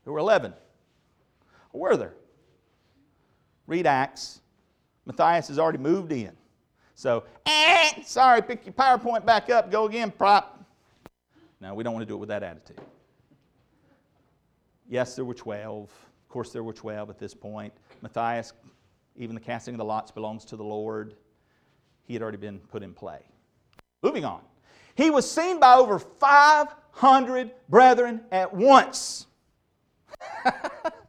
were 11. Or were there? Read Acts. Matthias has already moved in. So, eh, sorry, pick your PowerPoint back up, go again, prop. No, we don't want to do it with that attitude. Yes, there were 12. Of course, there were 12 at this point. Matthias, even the casting of the lots belongs to the Lord. He had already been put in play. Moving on. He was seen by over 500 brethren at once.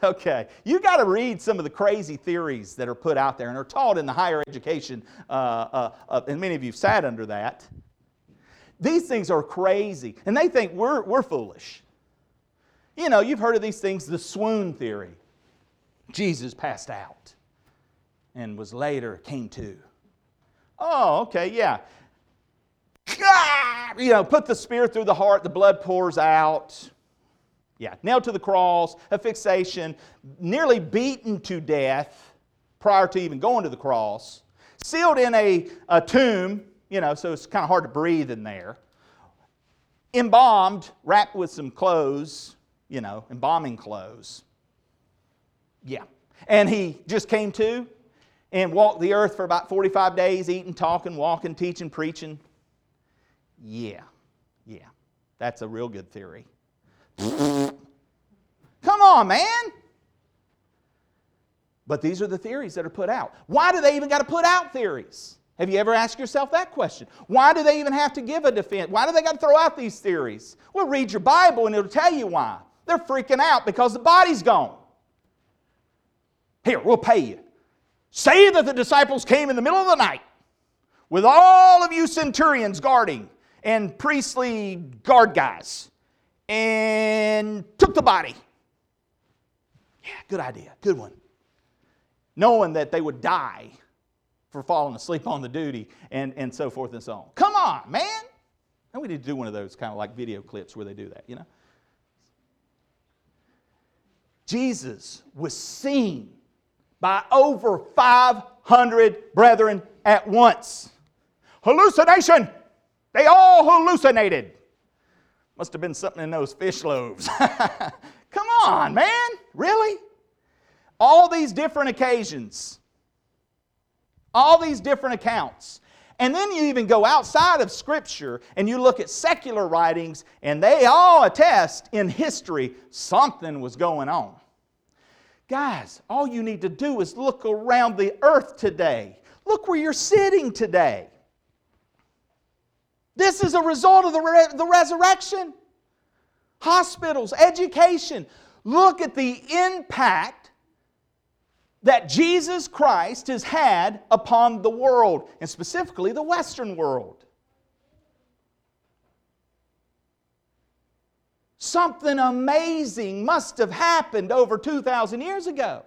okay, you got to read some of the crazy theories that are put out there and are taught in the higher education, uh, uh, uh, and many of you sat under that. These things are crazy, and they think we're, we're foolish. You know, you've heard of these things, the swoon theory. Jesus passed out and was later came to. Oh, okay, yeah. You know, put the spear through the heart, the blood pours out. Yeah, nailed to the cross, asphyxiation, nearly beaten to death prior to even going to the cross, sealed in a, a tomb, you know, so it's kind of hard to breathe in there, embalmed, wrapped with some clothes, you know, embalming clothes. Yeah. And he just came to, and walked the earth for about 45 days, eating, talking, walking, teaching, preaching. Yeah, yeah, that's a real good theory. Come on, man. But these are the theories that are put out. Why do they even got to put out theories? Have you ever asked yourself that question? Why do they even have to give a defense? Why do they got to throw out these theories? Well, read your Bible and it'll tell you why. They're freaking out because the body's gone. Here, we'll pay you. Say that the disciples came in the middle of the night with all of you centurions guarding and priestly guard guys and took the body. Yeah, good idea. Good one. Knowing that they would die for falling asleep on the duty and, and so forth and so on. Come on, man. And we need to do one of those kind of like video clips where they do that, you know? Jesus was seen by over 500 brethren at once. Hallucination! They all hallucinated. Must have been something in those fish loaves. Come on, man. Really? All these different occasions, all these different accounts. And then you even go outside of Scripture and you look at secular writings, and they all attest in history something was going on. Guys, all you need to do is look around the earth today. Look where you're sitting today. This is a result of the, re- the resurrection. Hospitals, education. Look at the impact that Jesus Christ has had upon the world, and specifically the Western world. Something amazing must have happened over 2,000 years ago.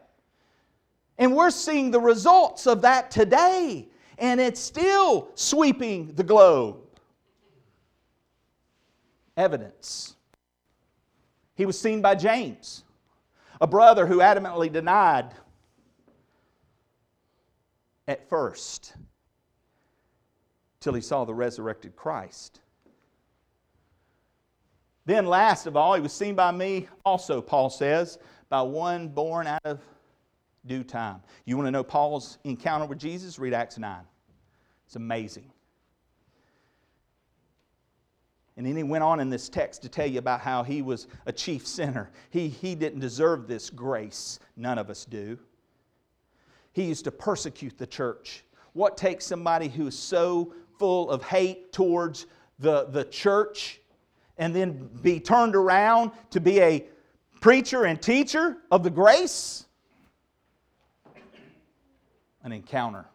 And we're seeing the results of that today, and it's still sweeping the globe. Evidence. He was seen by James, a brother who adamantly denied at first till he saw the resurrected Christ. Then, last of all, he was seen by me also, Paul says, by one born out of due time. You want to know Paul's encounter with Jesus? Read Acts 9. It's amazing. And then he went on in this text to tell you about how he was a chief sinner. He, he didn't deserve this grace. None of us do. He used to persecute the church. What takes somebody who is so full of hate towards the, the church and then be turned around to be a preacher and teacher of the grace? An encounter,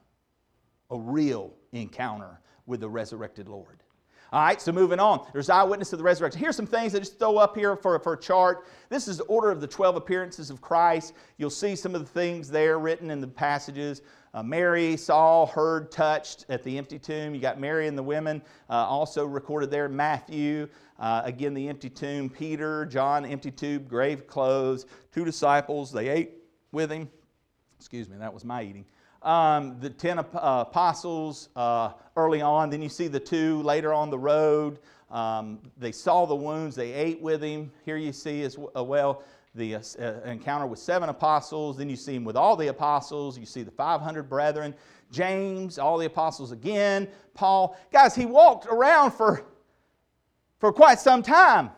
a real encounter with the resurrected Lord. All right, so moving on. There's eyewitness of the resurrection. Here's some things I just throw up here for, for a chart. This is the order of the 12 appearances of Christ. You'll see some of the things there written in the passages. Uh, Mary saw, heard, touched at the empty tomb. You got Mary and the women uh, also recorded there. Matthew, uh, again, the empty tomb. Peter, John, empty tomb, grave clothes. Two disciples, they ate with him. Excuse me, that was my eating. Um, the 10 ap- uh, apostles uh, early on, then you see the two later on the road. Um, they saw the wounds, they ate with him. Here you see as uh, well the uh, uh, encounter with seven apostles. Then you see him with all the apostles. You see the 500 brethren. James, all the apostles again. Paul. Guys, he walked around for, for quite some time.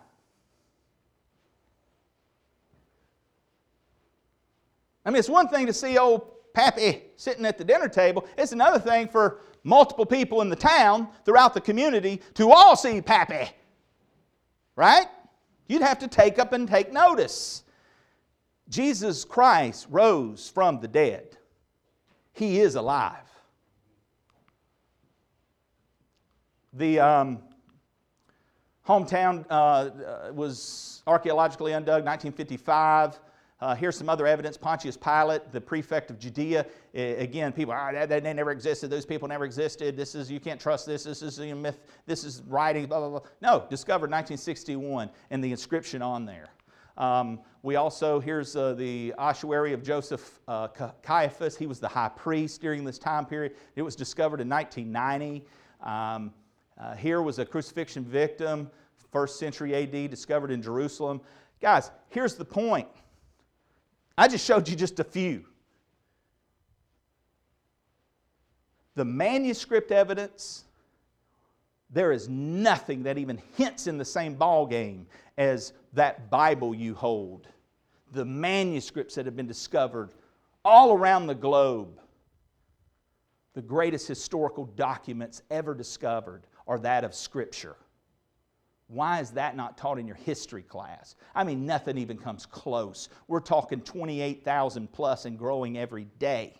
I mean, it's one thing to see old Pappy sitting at the dinner table. It's another thing for multiple people in the town throughout the community to all see Pappy. Right? You'd have to take up and take notice. Jesus Christ rose from the dead. He is alive. The um, hometown uh, uh, was archaeologically undug 1955. Uh, here's some other evidence. Pontius Pilate, the prefect of Judea. Again, people, ah, that- they never existed. Those people never existed. This is, you can't trust this. This is a myth. This is writing, blah, blah, blah. No, discovered 1961 and the inscription on there. Um, we also, here's uh, the ossuary of Joseph uh, Caiaphas. He was the high priest during this time period. It was discovered in 1990. Um, uh, here was a crucifixion victim, first century AD, discovered in Jerusalem. Guys, here's the point. I just showed you just a few. the manuscript evidence, there is nothing that even hints in the same ball game as that Bible you hold. The manuscripts that have been discovered all around the globe. The greatest historical documents ever discovered are that of Scripture. Why is that not taught in your history class? I mean, nothing even comes close. We're talking 28,000 plus and growing every day.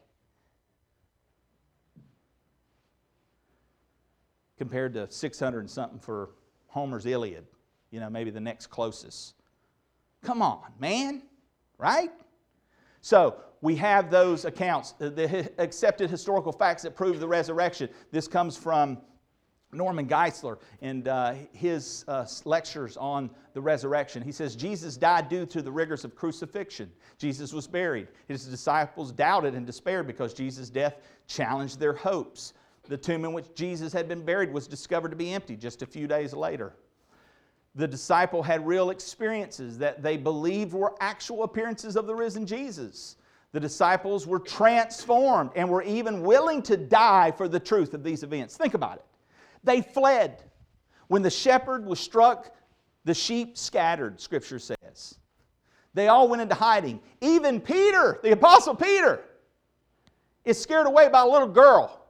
Compared to 600 and something for Homer's Iliad, you know, maybe the next closest. Come on, man, right? So we have those accounts, the- accepted historical facts that prove the resurrection. This comes from Norman Geisler and uh, his uh, lectures on the resurrection. He says Jesus died due to the rigors of crucifixion. Jesus was buried. His disciples doubted and despaired because Jesus' death challenged their hopes. The tomb in which Jesus had been buried was discovered to be empty just a few days later. The disciple had real experiences that they believed were actual appearances of the risen Jesus. The disciples were transformed and were even willing to die for the truth of these events. Think about it. They fled. When the shepherd was struck, the sheep scattered, Scripture says. They all went into hiding. Even Peter, the Apostle Peter, is scared away by a little girl.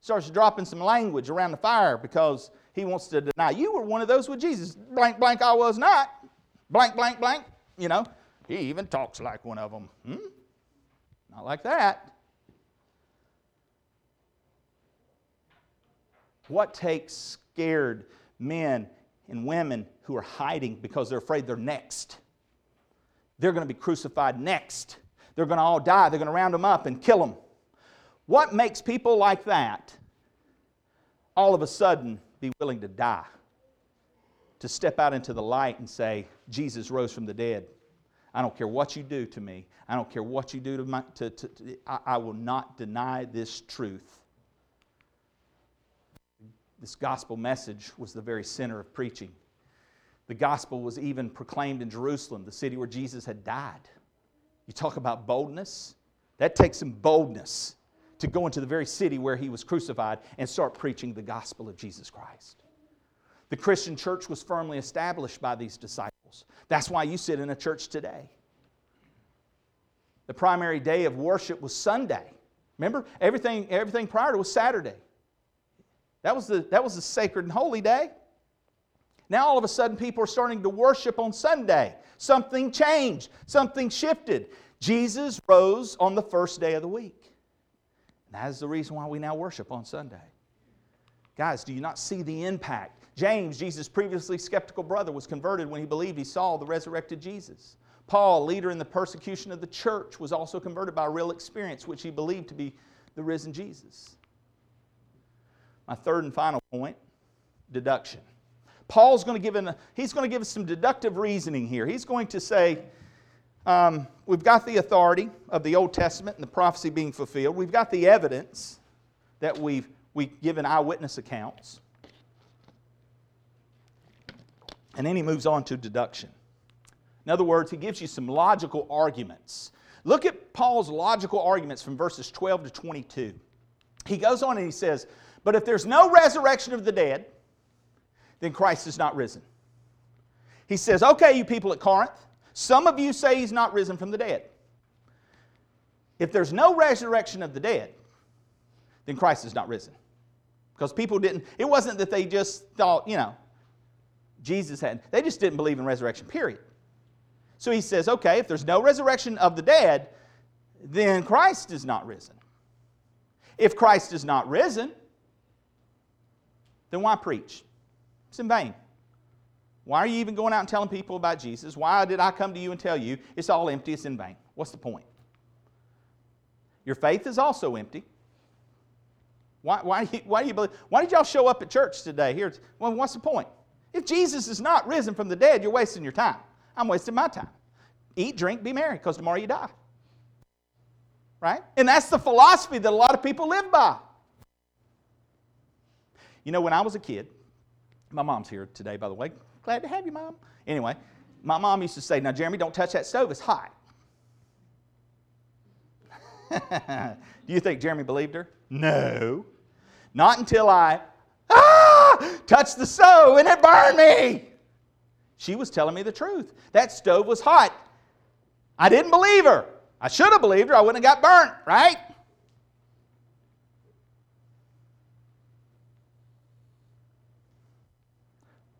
Starts dropping some language around the fire because he wants to deny. You were one of those with Jesus. Blank, blank, I was not. Blank, blank, blank. You know, he even talks like one of them. Hmm? Not like that. What takes scared men and women who are hiding because they're afraid they're next? They're going to be crucified next. They're going to all die. They're going to round them up and kill them. What makes people like that all of a sudden be willing to die? To step out into the light and say, Jesus rose from the dead. I don't care what you do to me. I don't care what you do to my. To, to, I, I will not deny this truth. This gospel message was the very center of preaching. The gospel was even proclaimed in Jerusalem, the city where Jesus had died. You talk about boldness? That takes some boldness to go into the very city where he was crucified and start preaching the gospel of Jesus Christ. The Christian church was firmly established by these disciples. That's why you sit in a church today. The primary day of worship was Sunday. Remember, everything, everything prior to was Saturday. That was, the, that was the sacred and holy day. Now all of a sudden people are starting to worship on Sunday. Something changed, something shifted. Jesus rose on the first day of the week. And that is the reason why we now worship on Sunday. Guys, do you not see the impact? James, Jesus' previously skeptical brother, was converted when he believed he saw the resurrected Jesus. Paul, leader in the persecution of the church, was also converted by a real experience, which he believed to be the risen Jesus. My third and final point deduction. Paul's going to give an, he's going to give us some deductive reasoning here. He's going to say, um, we've got the authority of the Old Testament and the prophecy being fulfilled. We've got the evidence that we've, we've given eyewitness accounts. And then he moves on to deduction. In other words, he gives you some logical arguments. Look at Paul's logical arguments from verses 12 to 22. He goes on and he says, But if there's no resurrection of the dead, then Christ is not risen. He says, Okay, you people at Corinth, some of you say he's not risen from the dead. If there's no resurrection of the dead, then Christ is not risen. Because people didn't, it wasn't that they just thought, you know, Jesus had, they just didn't believe in resurrection, period. So he says, okay, if there's no resurrection of the dead, then Christ is not risen. If Christ is not risen, then why preach? It's in vain. Why are you even going out and telling people about Jesus? Why did I come to you and tell you? It's all empty, it's in vain. What's the point? Your faith is also empty. Why, why, why do you believe? Why did y'all show up at church today? Here, well, what's the point? If Jesus is not risen from the dead, you're wasting your time. I'm wasting my time. Eat, drink, be merry, because tomorrow you die. Right? And that's the philosophy that a lot of people live by. You know, when I was a kid, my mom's here today, by the way. Glad to have you, mom. Anyway, my mom used to say, Now, Jeremy, don't touch that stove, it's hot. Do you think Jeremy believed her? No. Not until I ah, touched the stove and it burned me. She was telling me the truth. That stove was hot. I didn't believe her. I should have believed her. I wouldn't have got burnt, right?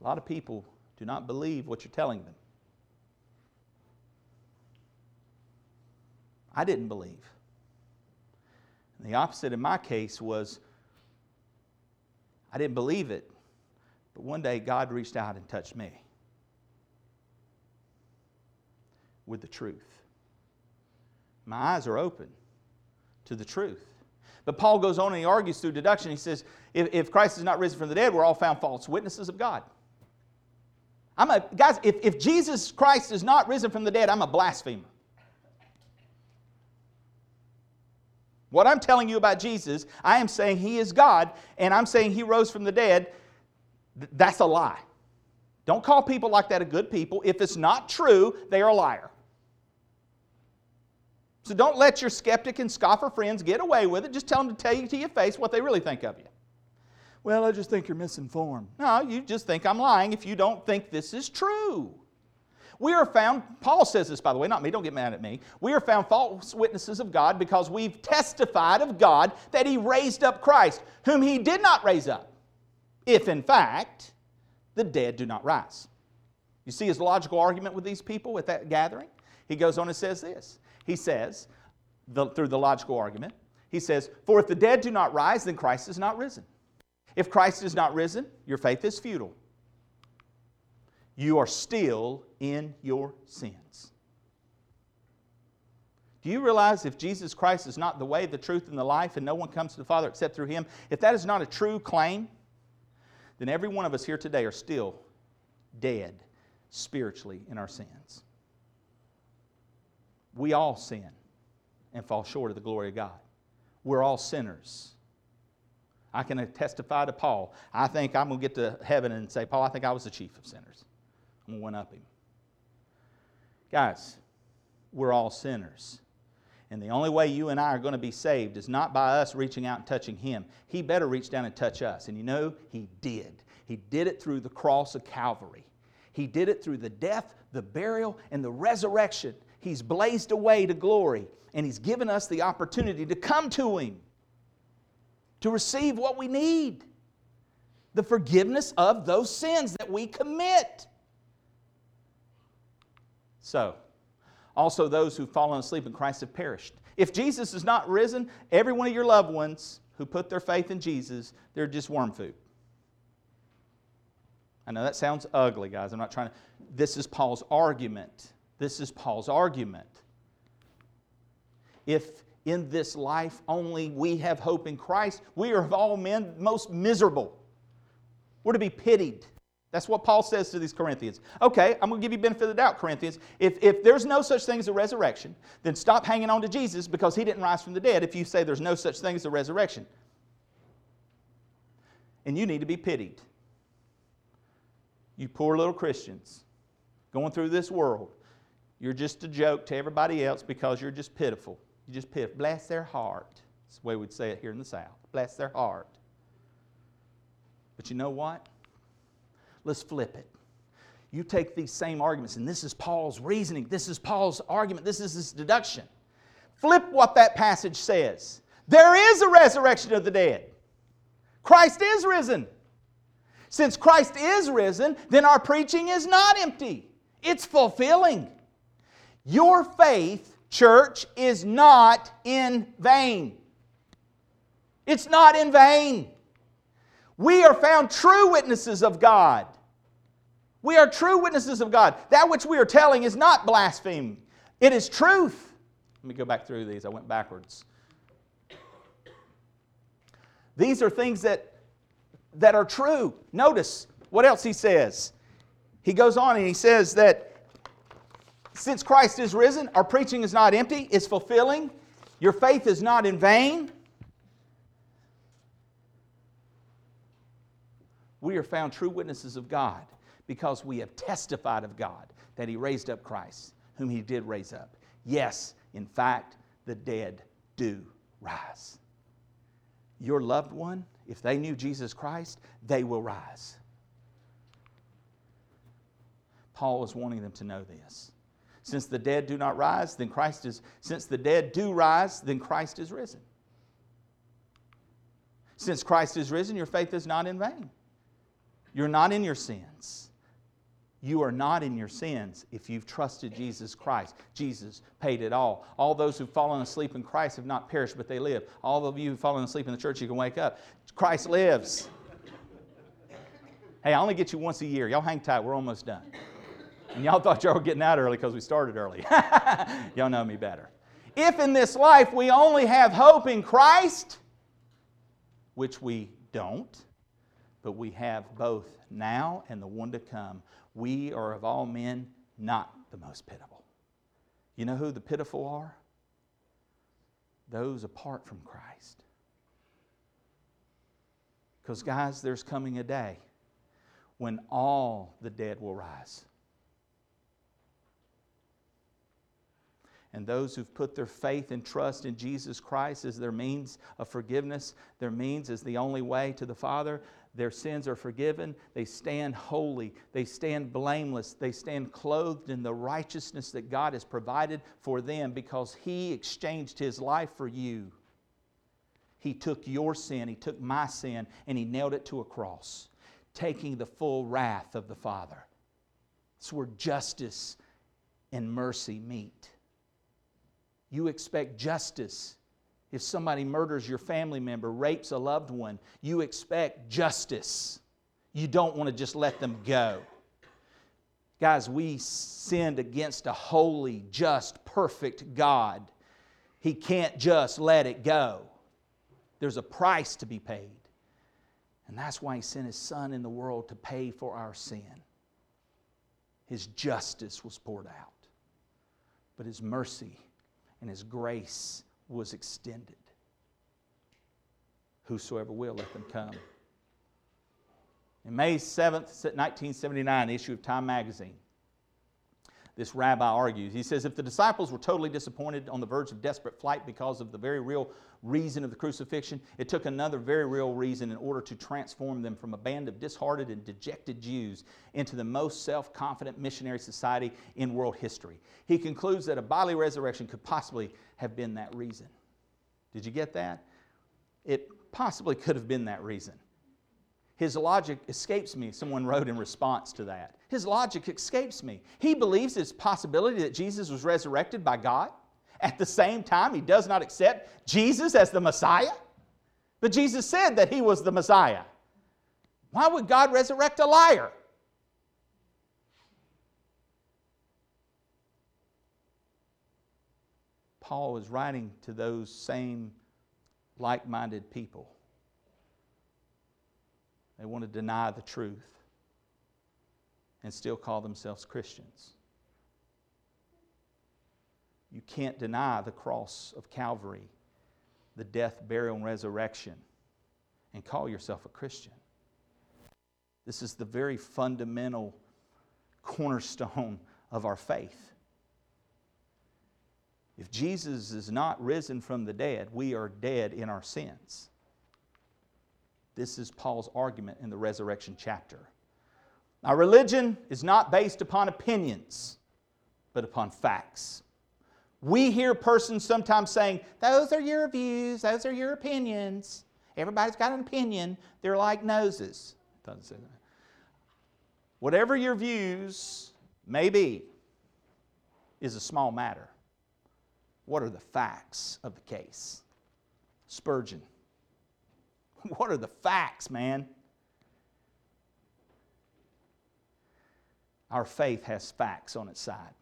A lot of people do not believe what you're telling them. I didn't believe. And the opposite in my case was I didn't believe it, but one day God reached out and touched me with the truth. My eyes are open to the truth. But Paul goes on and he argues through deduction. He says, if, if Christ is not risen from the dead, we're all found false witnesses of God. I'm a, guys, if, if Jesus Christ is not risen from the dead, I'm a blasphemer. What I'm telling you about Jesus, I am saying he is God, and I'm saying he rose from the dead. Th- That's a lie. Don't call people like that a good people. If it's not true, they are a liar. So don't let your skeptic and scoffer friends get away with it. Just tell them to tell you to your face what they really think of you. Well, I just think you're misinformed. No, you just think I'm lying if you don't think this is true. We are found, Paul says this by the way, not me, don't get mad at me. We are found false witnesses of God because we've testified of God that He raised up Christ, whom He did not raise up, if in fact the dead do not rise. You see his logical argument with these people at that gathering? He goes on and says this. He says, the, through the logical argument, he says, For if the dead do not rise, then Christ is not risen. If Christ is not risen, your faith is futile. You are still in your sins. Do you realize if Jesus Christ is not the way, the truth, and the life, and no one comes to the Father except through Him, if that is not a true claim, then every one of us here today are still dead spiritually in our sins. We all sin and fall short of the glory of God. We're all sinners. I can testify to Paul. I think I'm going to get to heaven and say, Paul, I think I was the chief of sinners. I'm going to one up him. Guys, we're all sinners. And the only way you and I are going to be saved is not by us reaching out and touching him. He better reach down and touch us. And you know, he did. He did it through the cross of Calvary. He did it through the death, the burial, and the resurrection. He's blazed a way to glory, and he's given us the opportunity to come to him to receive what we need the forgiveness of those sins that we commit. So, also those who've fallen asleep in Christ have perished. If Jesus is not risen, every one of your loved ones who put their faith in Jesus, they're just worm food. I know that sounds ugly, guys. I'm not trying to. This is Paul's argument. This is Paul's argument. If in this life only we have hope in Christ, we are of all men most miserable. We're to be pitied. That's what Paul says to these Corinthians. Okay, I'm going to give you benefit of the doubt, Corinthians. If, if there's no such thing as a resurrection, then stop hanging on to Jesus because he didn't rise from the dead if you say there's no such thing as a resurrection. And you need to be pitied. You poor little Christians going through this world. You're just a joke to everybody else because you're just pitiful. You just pitiful. Bless their heart. That's the way we'd say it here in the South. Bless their heart. But you know what? Let's flip it. You take these same arguments, and this is Paul's reasoning, this is Paul's argument, this is his deduction. Flip what that passage says. There is a resurrection of the dead. Christ is risen. Since Christ is risen, then our preaching is not empty, it's fulfilling. Your faith, church, is not in vain. It's not in vain. We are found true witnesses of God. We are true witnesses of God. That which we are telling is not blasphemy, it is truth. Let me go back through these. I went backwards. These are things that, that are true. Notice what else he says. He goes on and he says that since Christ is risen, our preaching is not empty, it's fulfilling. Your faith is not in vain. We are found true witnesses of God because we have testified of God that He raised up Christ, whom He did raise up. Yes, in fact, the dead do rise. Your loved one, if they knew Jesus Christ, they will rise. Paul is wanting them to know this. Since the dead do not rise, then Christ is, since the dead do rise, then Christ is risen. Since Christ is risen, your faith is not in vain. You're not in your sins. You are not in your sins if you've trusted Jesus Christ. Jesus paid it all. All those who've fallen asleep in Christ have not perished, but they live. All of you who've fallen asleep in the church, you can wake up. Christ lives. Hey, I only get you once a year. Y'all hang tight. We're almost done. And y'all thought y'all were getting out early because we started early. y'all know me better. If in this life we only have hope in Christ, which we don't, but we have both now and the one to come, we are of all men not the most pitiful. You know who the pitiful are? Those apart from Christ. Because, guys, there's coming a day when all the dead will rise. And those who've put their faith and trust in Jesus Christ as their means of forgiveness, their means as the only way to the Father, their sins are forgiven. They stand holy. They stand blameless. They stand clothed in the righteousness that God has provided for them because He exchanged His life for you. He took your sin, He took my sin, and He nailed it to a cross, taking the full wrath of the Father. It's where justice and mercy meet. You expect justice. If somebody murders your family member, rapes a loved one, you expect justice. You don't want to just let them go. Guys, we sinned against a holy, just, perfect God. He can't just let it go. There's a price to be paid. And that's why He sent His Son in the world to pay for our sin. His justice was poured out, but His mercy and His grace was extended. Whosoever will, let them come. In May 7th, 1979, the issue of Time magazine, this rabbi argues. He says, if the disciples were totally disappointed on the verge of desperate flight because of the very real reason of the crucifixion, it took another very real reason in order to transform them from a band of disheartened and dejected Jews into the most self confident missionary society in world history. He concludes that a bodily resurrection could possibly have been that reason. Did you get that? It possibly could have been that reason. His logic escapes me, someone wrote in response to that. His logic escapes me. He believes it's a possibility that Jesus was resurrected by God. At the same time, he does not accept Jesus as the Messiah. But Jesus said that he was the Messiah. Why would God resurrect a liar? Paul is writing to those same like minded people. They want to deny the truth and still call themselves Christians. You can't deny the cross of Calvary, the death, burial, and resurrection, and call yourself a Christian. This is the very fundamental cornerstone of our faith. If Jesus is not risen from the dead, we are dead in our sins. This is Paul's argument in the resurrection chapter. Our religion is not based upon opinions, but upon facts. We hear persons sometimes saying, Those are your views, those are your opinions. Everybody's got an opinion. They're like noses. Doesn't say that. Whatever your views may be, is a small matter. What are the facts of the case? Spurgeon. What are the facts, man? Our faith has facts on its side.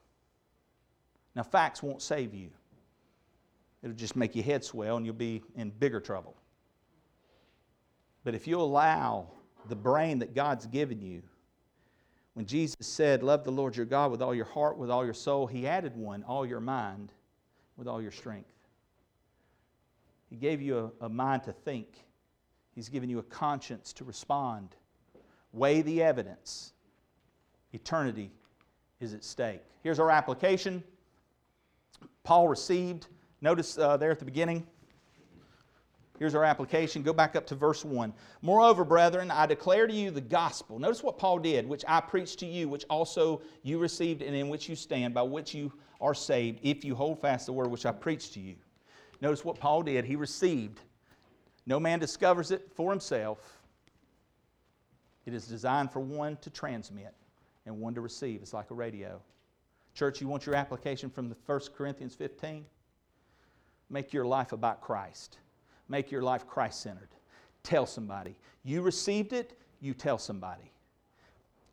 Now, facts won't save you, it'll just make your head swell and you'll be in bigger trouble. But if you allow the brain that God's given you, when Jesus said, Love the Lord your God with all your heart, with all your soul, He added one, all your mind, with all your strength. He gave you a, a mind to think, He's given you a conscience to respond. Weigh the evidence. Eternity is at stake. Here's our application Paul received Notice uh, there at the beginning, Here's our application. Go back up to verse 1. Moreover, brethren, I declare to you the gospel. Notice what Paul did, which I preached to you, which also you received and in which you stand, by which you are saved, if you hold fast the word which I preached to you. Notice what Paul did. He received. No man discovers it for himself. It is designed for one to transmit and one to receive. It's like a radio. Church, you want your application from the 1 Corinthians 15? Make your life about Christ. Make your life Christ centered. Tell somebody. You received it, you tell somebody.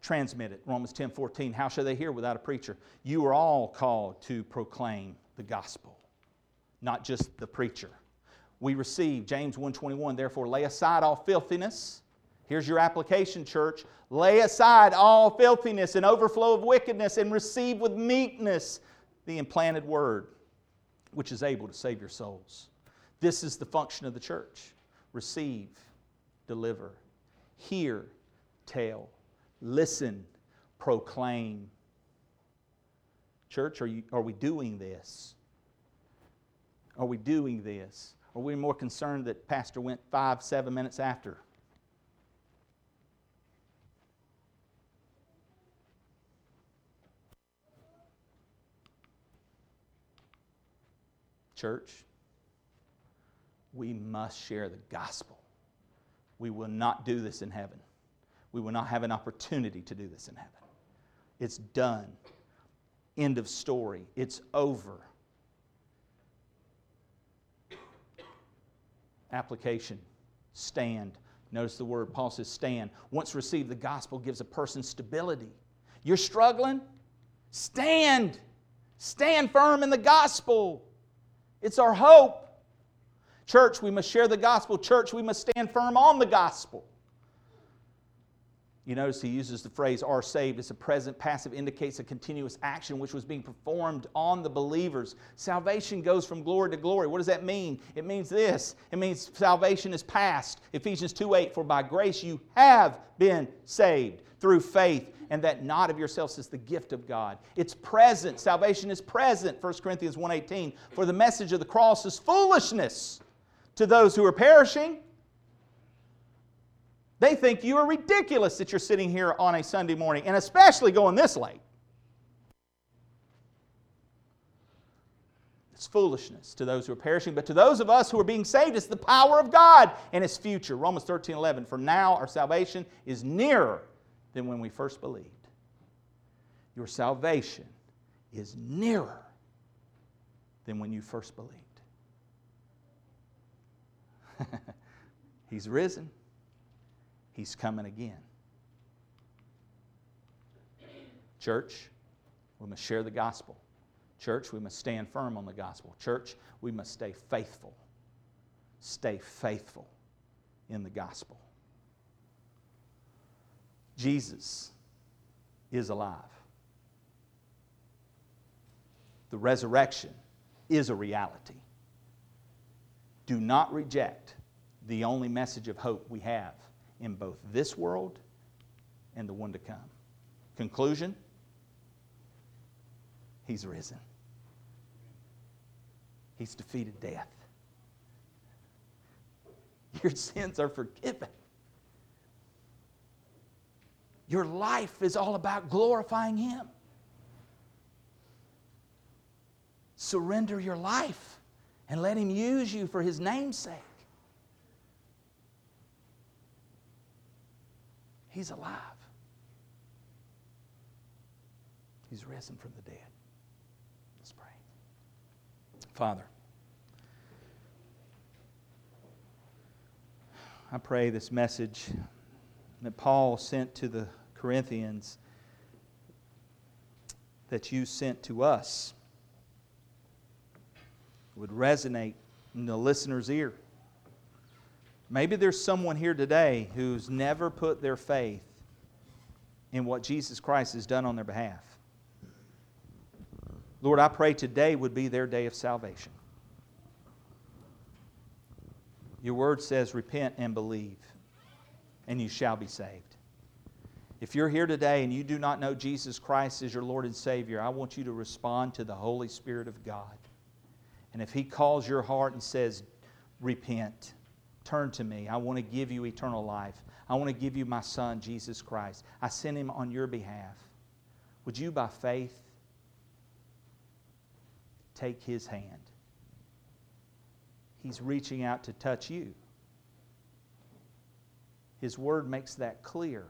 Transmit it. Romans 10 14. How shall they hear without a preacher? You are all called to proclaim the gospel, not just the preacher. We receive James 1:21, therefore lay aside all filthiness. Here's your application, church. Lay aside all filthiness and overflow of wickedness and receive with meekness the implanted word, which is able to save your souls. This is the function of the church receive, deliver, hear, tell, listen, proclaim. Church, are, you, are we doing this? Are we doing this? Are we more concerned that Pastor went five, seven minutes after? Church, we must share the gospel. We will not do this in heaven. We will not have an opportunity to do this in heaven. It's done. End of story. It's over. Application stand. Notice the word Paul says stand. Once received, the gospel gives a person stability. You're struggling? Stand. Stand firm in the gospel. It's our hope. Church, we must share the gospel. Church, we must stand firm on the gospel. You notice he uses the phrase are saved. It's a present passive, indicates a continuous action which was being performed on the believers. Salvation goes from glory to glory. What does that mean? It means this it means salvation is past. Ephesians 2 8, for by grace you have been saved through faith, and that not of yourselves is the gift of God. It's present. Salvation is present. 1 Corinthians 1:18. For the message of the cross is foolishness to those who are perishing. They think you are ridiculous that you're sitting here on a Sunday morning, and especially going this late. It's foolishness to those who are perishing, but to those of us who are being saved, it's the power of God and His future. Romans 13 11. For now our salvation is nearer than when we first believed. Your salvation is nearer than when you first believed. He's risen. He's coming again. Church, we must share the gospel. Church, we must stand firm on the gospel. Church, we must stay faithful. Stay faithful in the gospel. Jesus is alive. The resurrection is a reality. Do not reject the only message of hope we have in both this world and the one to come. Conclusion He's risen, He's defeated death. Your sins are forgiven. Your life is all about glorifying Him. Surrender your life and let Him use you for His name's sake. He's alive. He's risen from the dead. Let's pray. Father, I pray this message that Paul sent to the Corinthians that you sent to us would resonate in the listener's ear. Maybe there's someone here today who's never put their faith in what Jesus Christ has done on their behalf. Lord, I pray today would be their day of salvation. Your word says, Repent and believe, and you shall be saved. If you're here today and you do not know Jesus Christ as your Lord and Savior, I want you to respond to the Holy Spirit of God And if He calls your heart and says, Repent, turn to me, I want to give you eternal life. I want to give you my Son, Jesus Christ. I sent Him on your behalf. Would you, by faith, take His hand? He's reaching out to touch you. His Word makes that clear.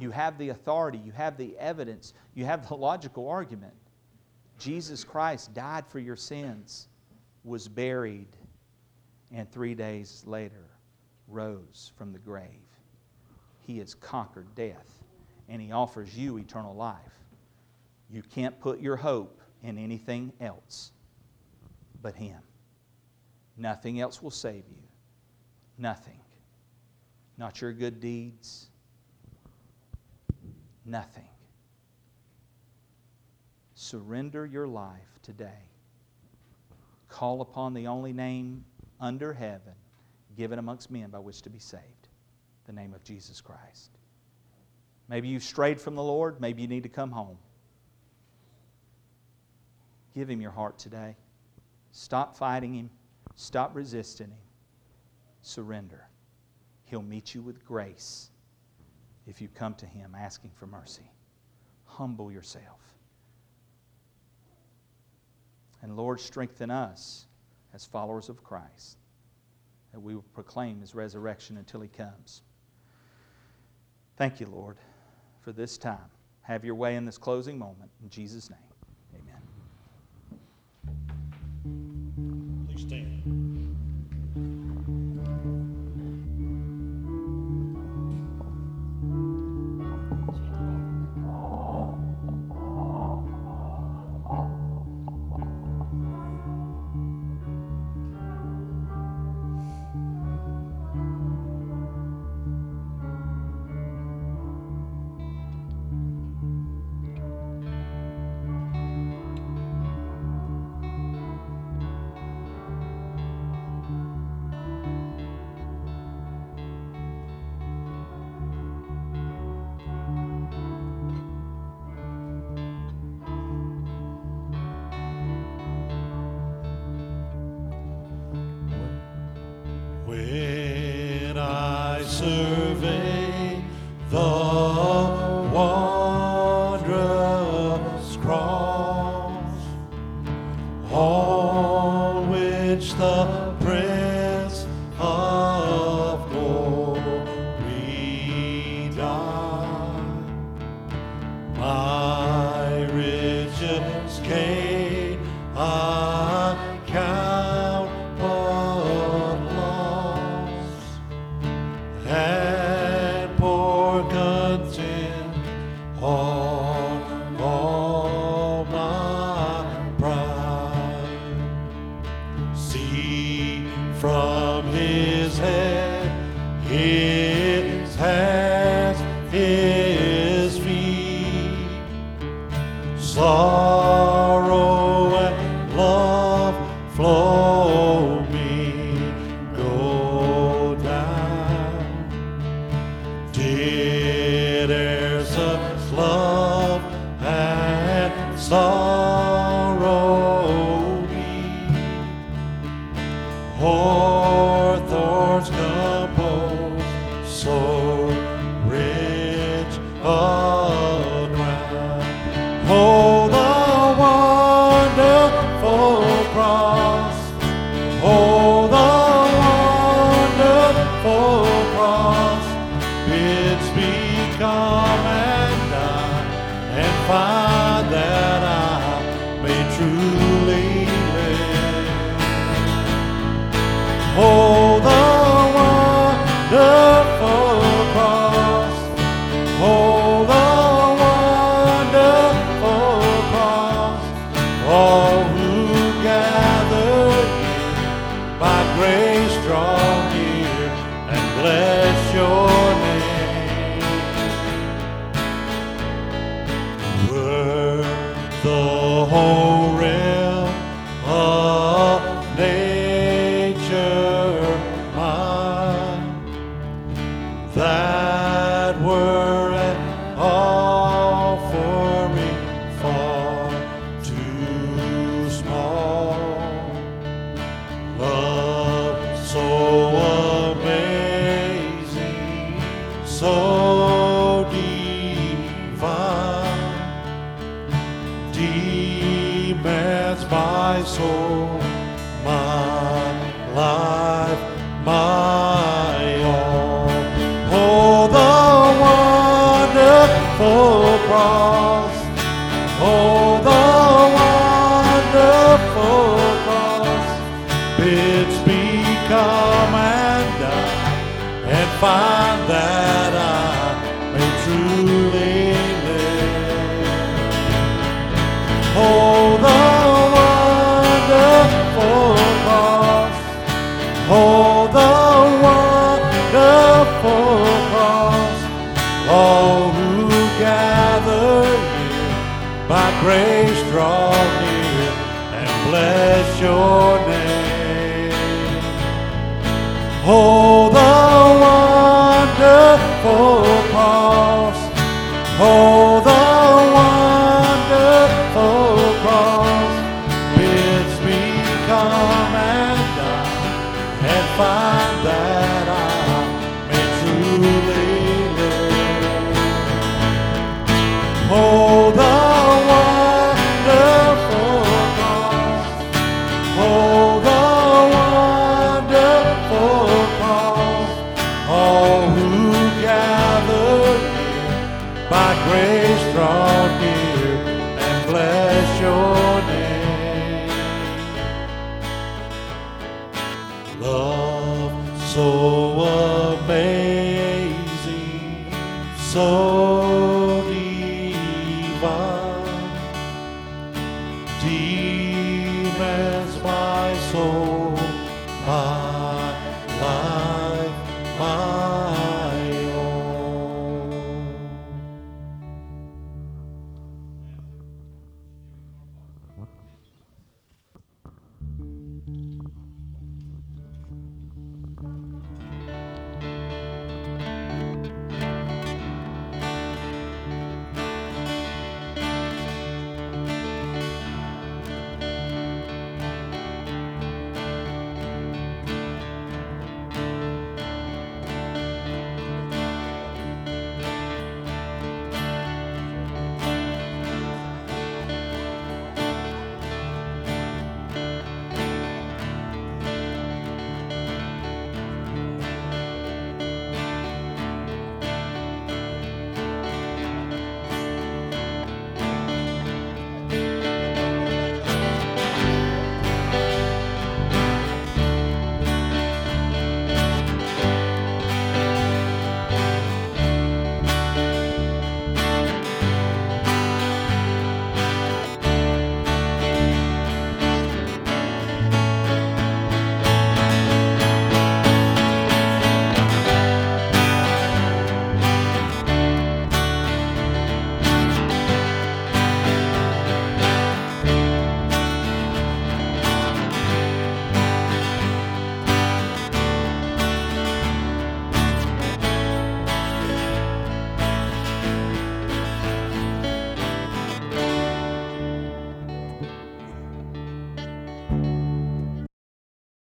You have the authority, you have the evidence, you have the logical argument. Jesus Christ died for your sins, was buried, and three days later rose from the grave. He has conquered death, and He offers you eternal life. You can't put your hope in anything else but Him. Nothing else will save you. Nothing. Not your good deeds. Nothing. Surrender your life today. Call upon the only name under heaven given amongst men by which to be saved the name of Jesus Christ. Maybe you've strayed from the Lord. Maybe you need to come home. Give Him your heart today. Stop fighting Him. Stop resisting Him. Surrender. He'll meet you with grace if you come to Him asking for mercy. Humble yourself. And Lord, strengthen us as followers of Christ that we will proclaim His resurrection until He comes. Thank you, Lord, for this time. Have your way in this closing moment. In Jesus' name, on which the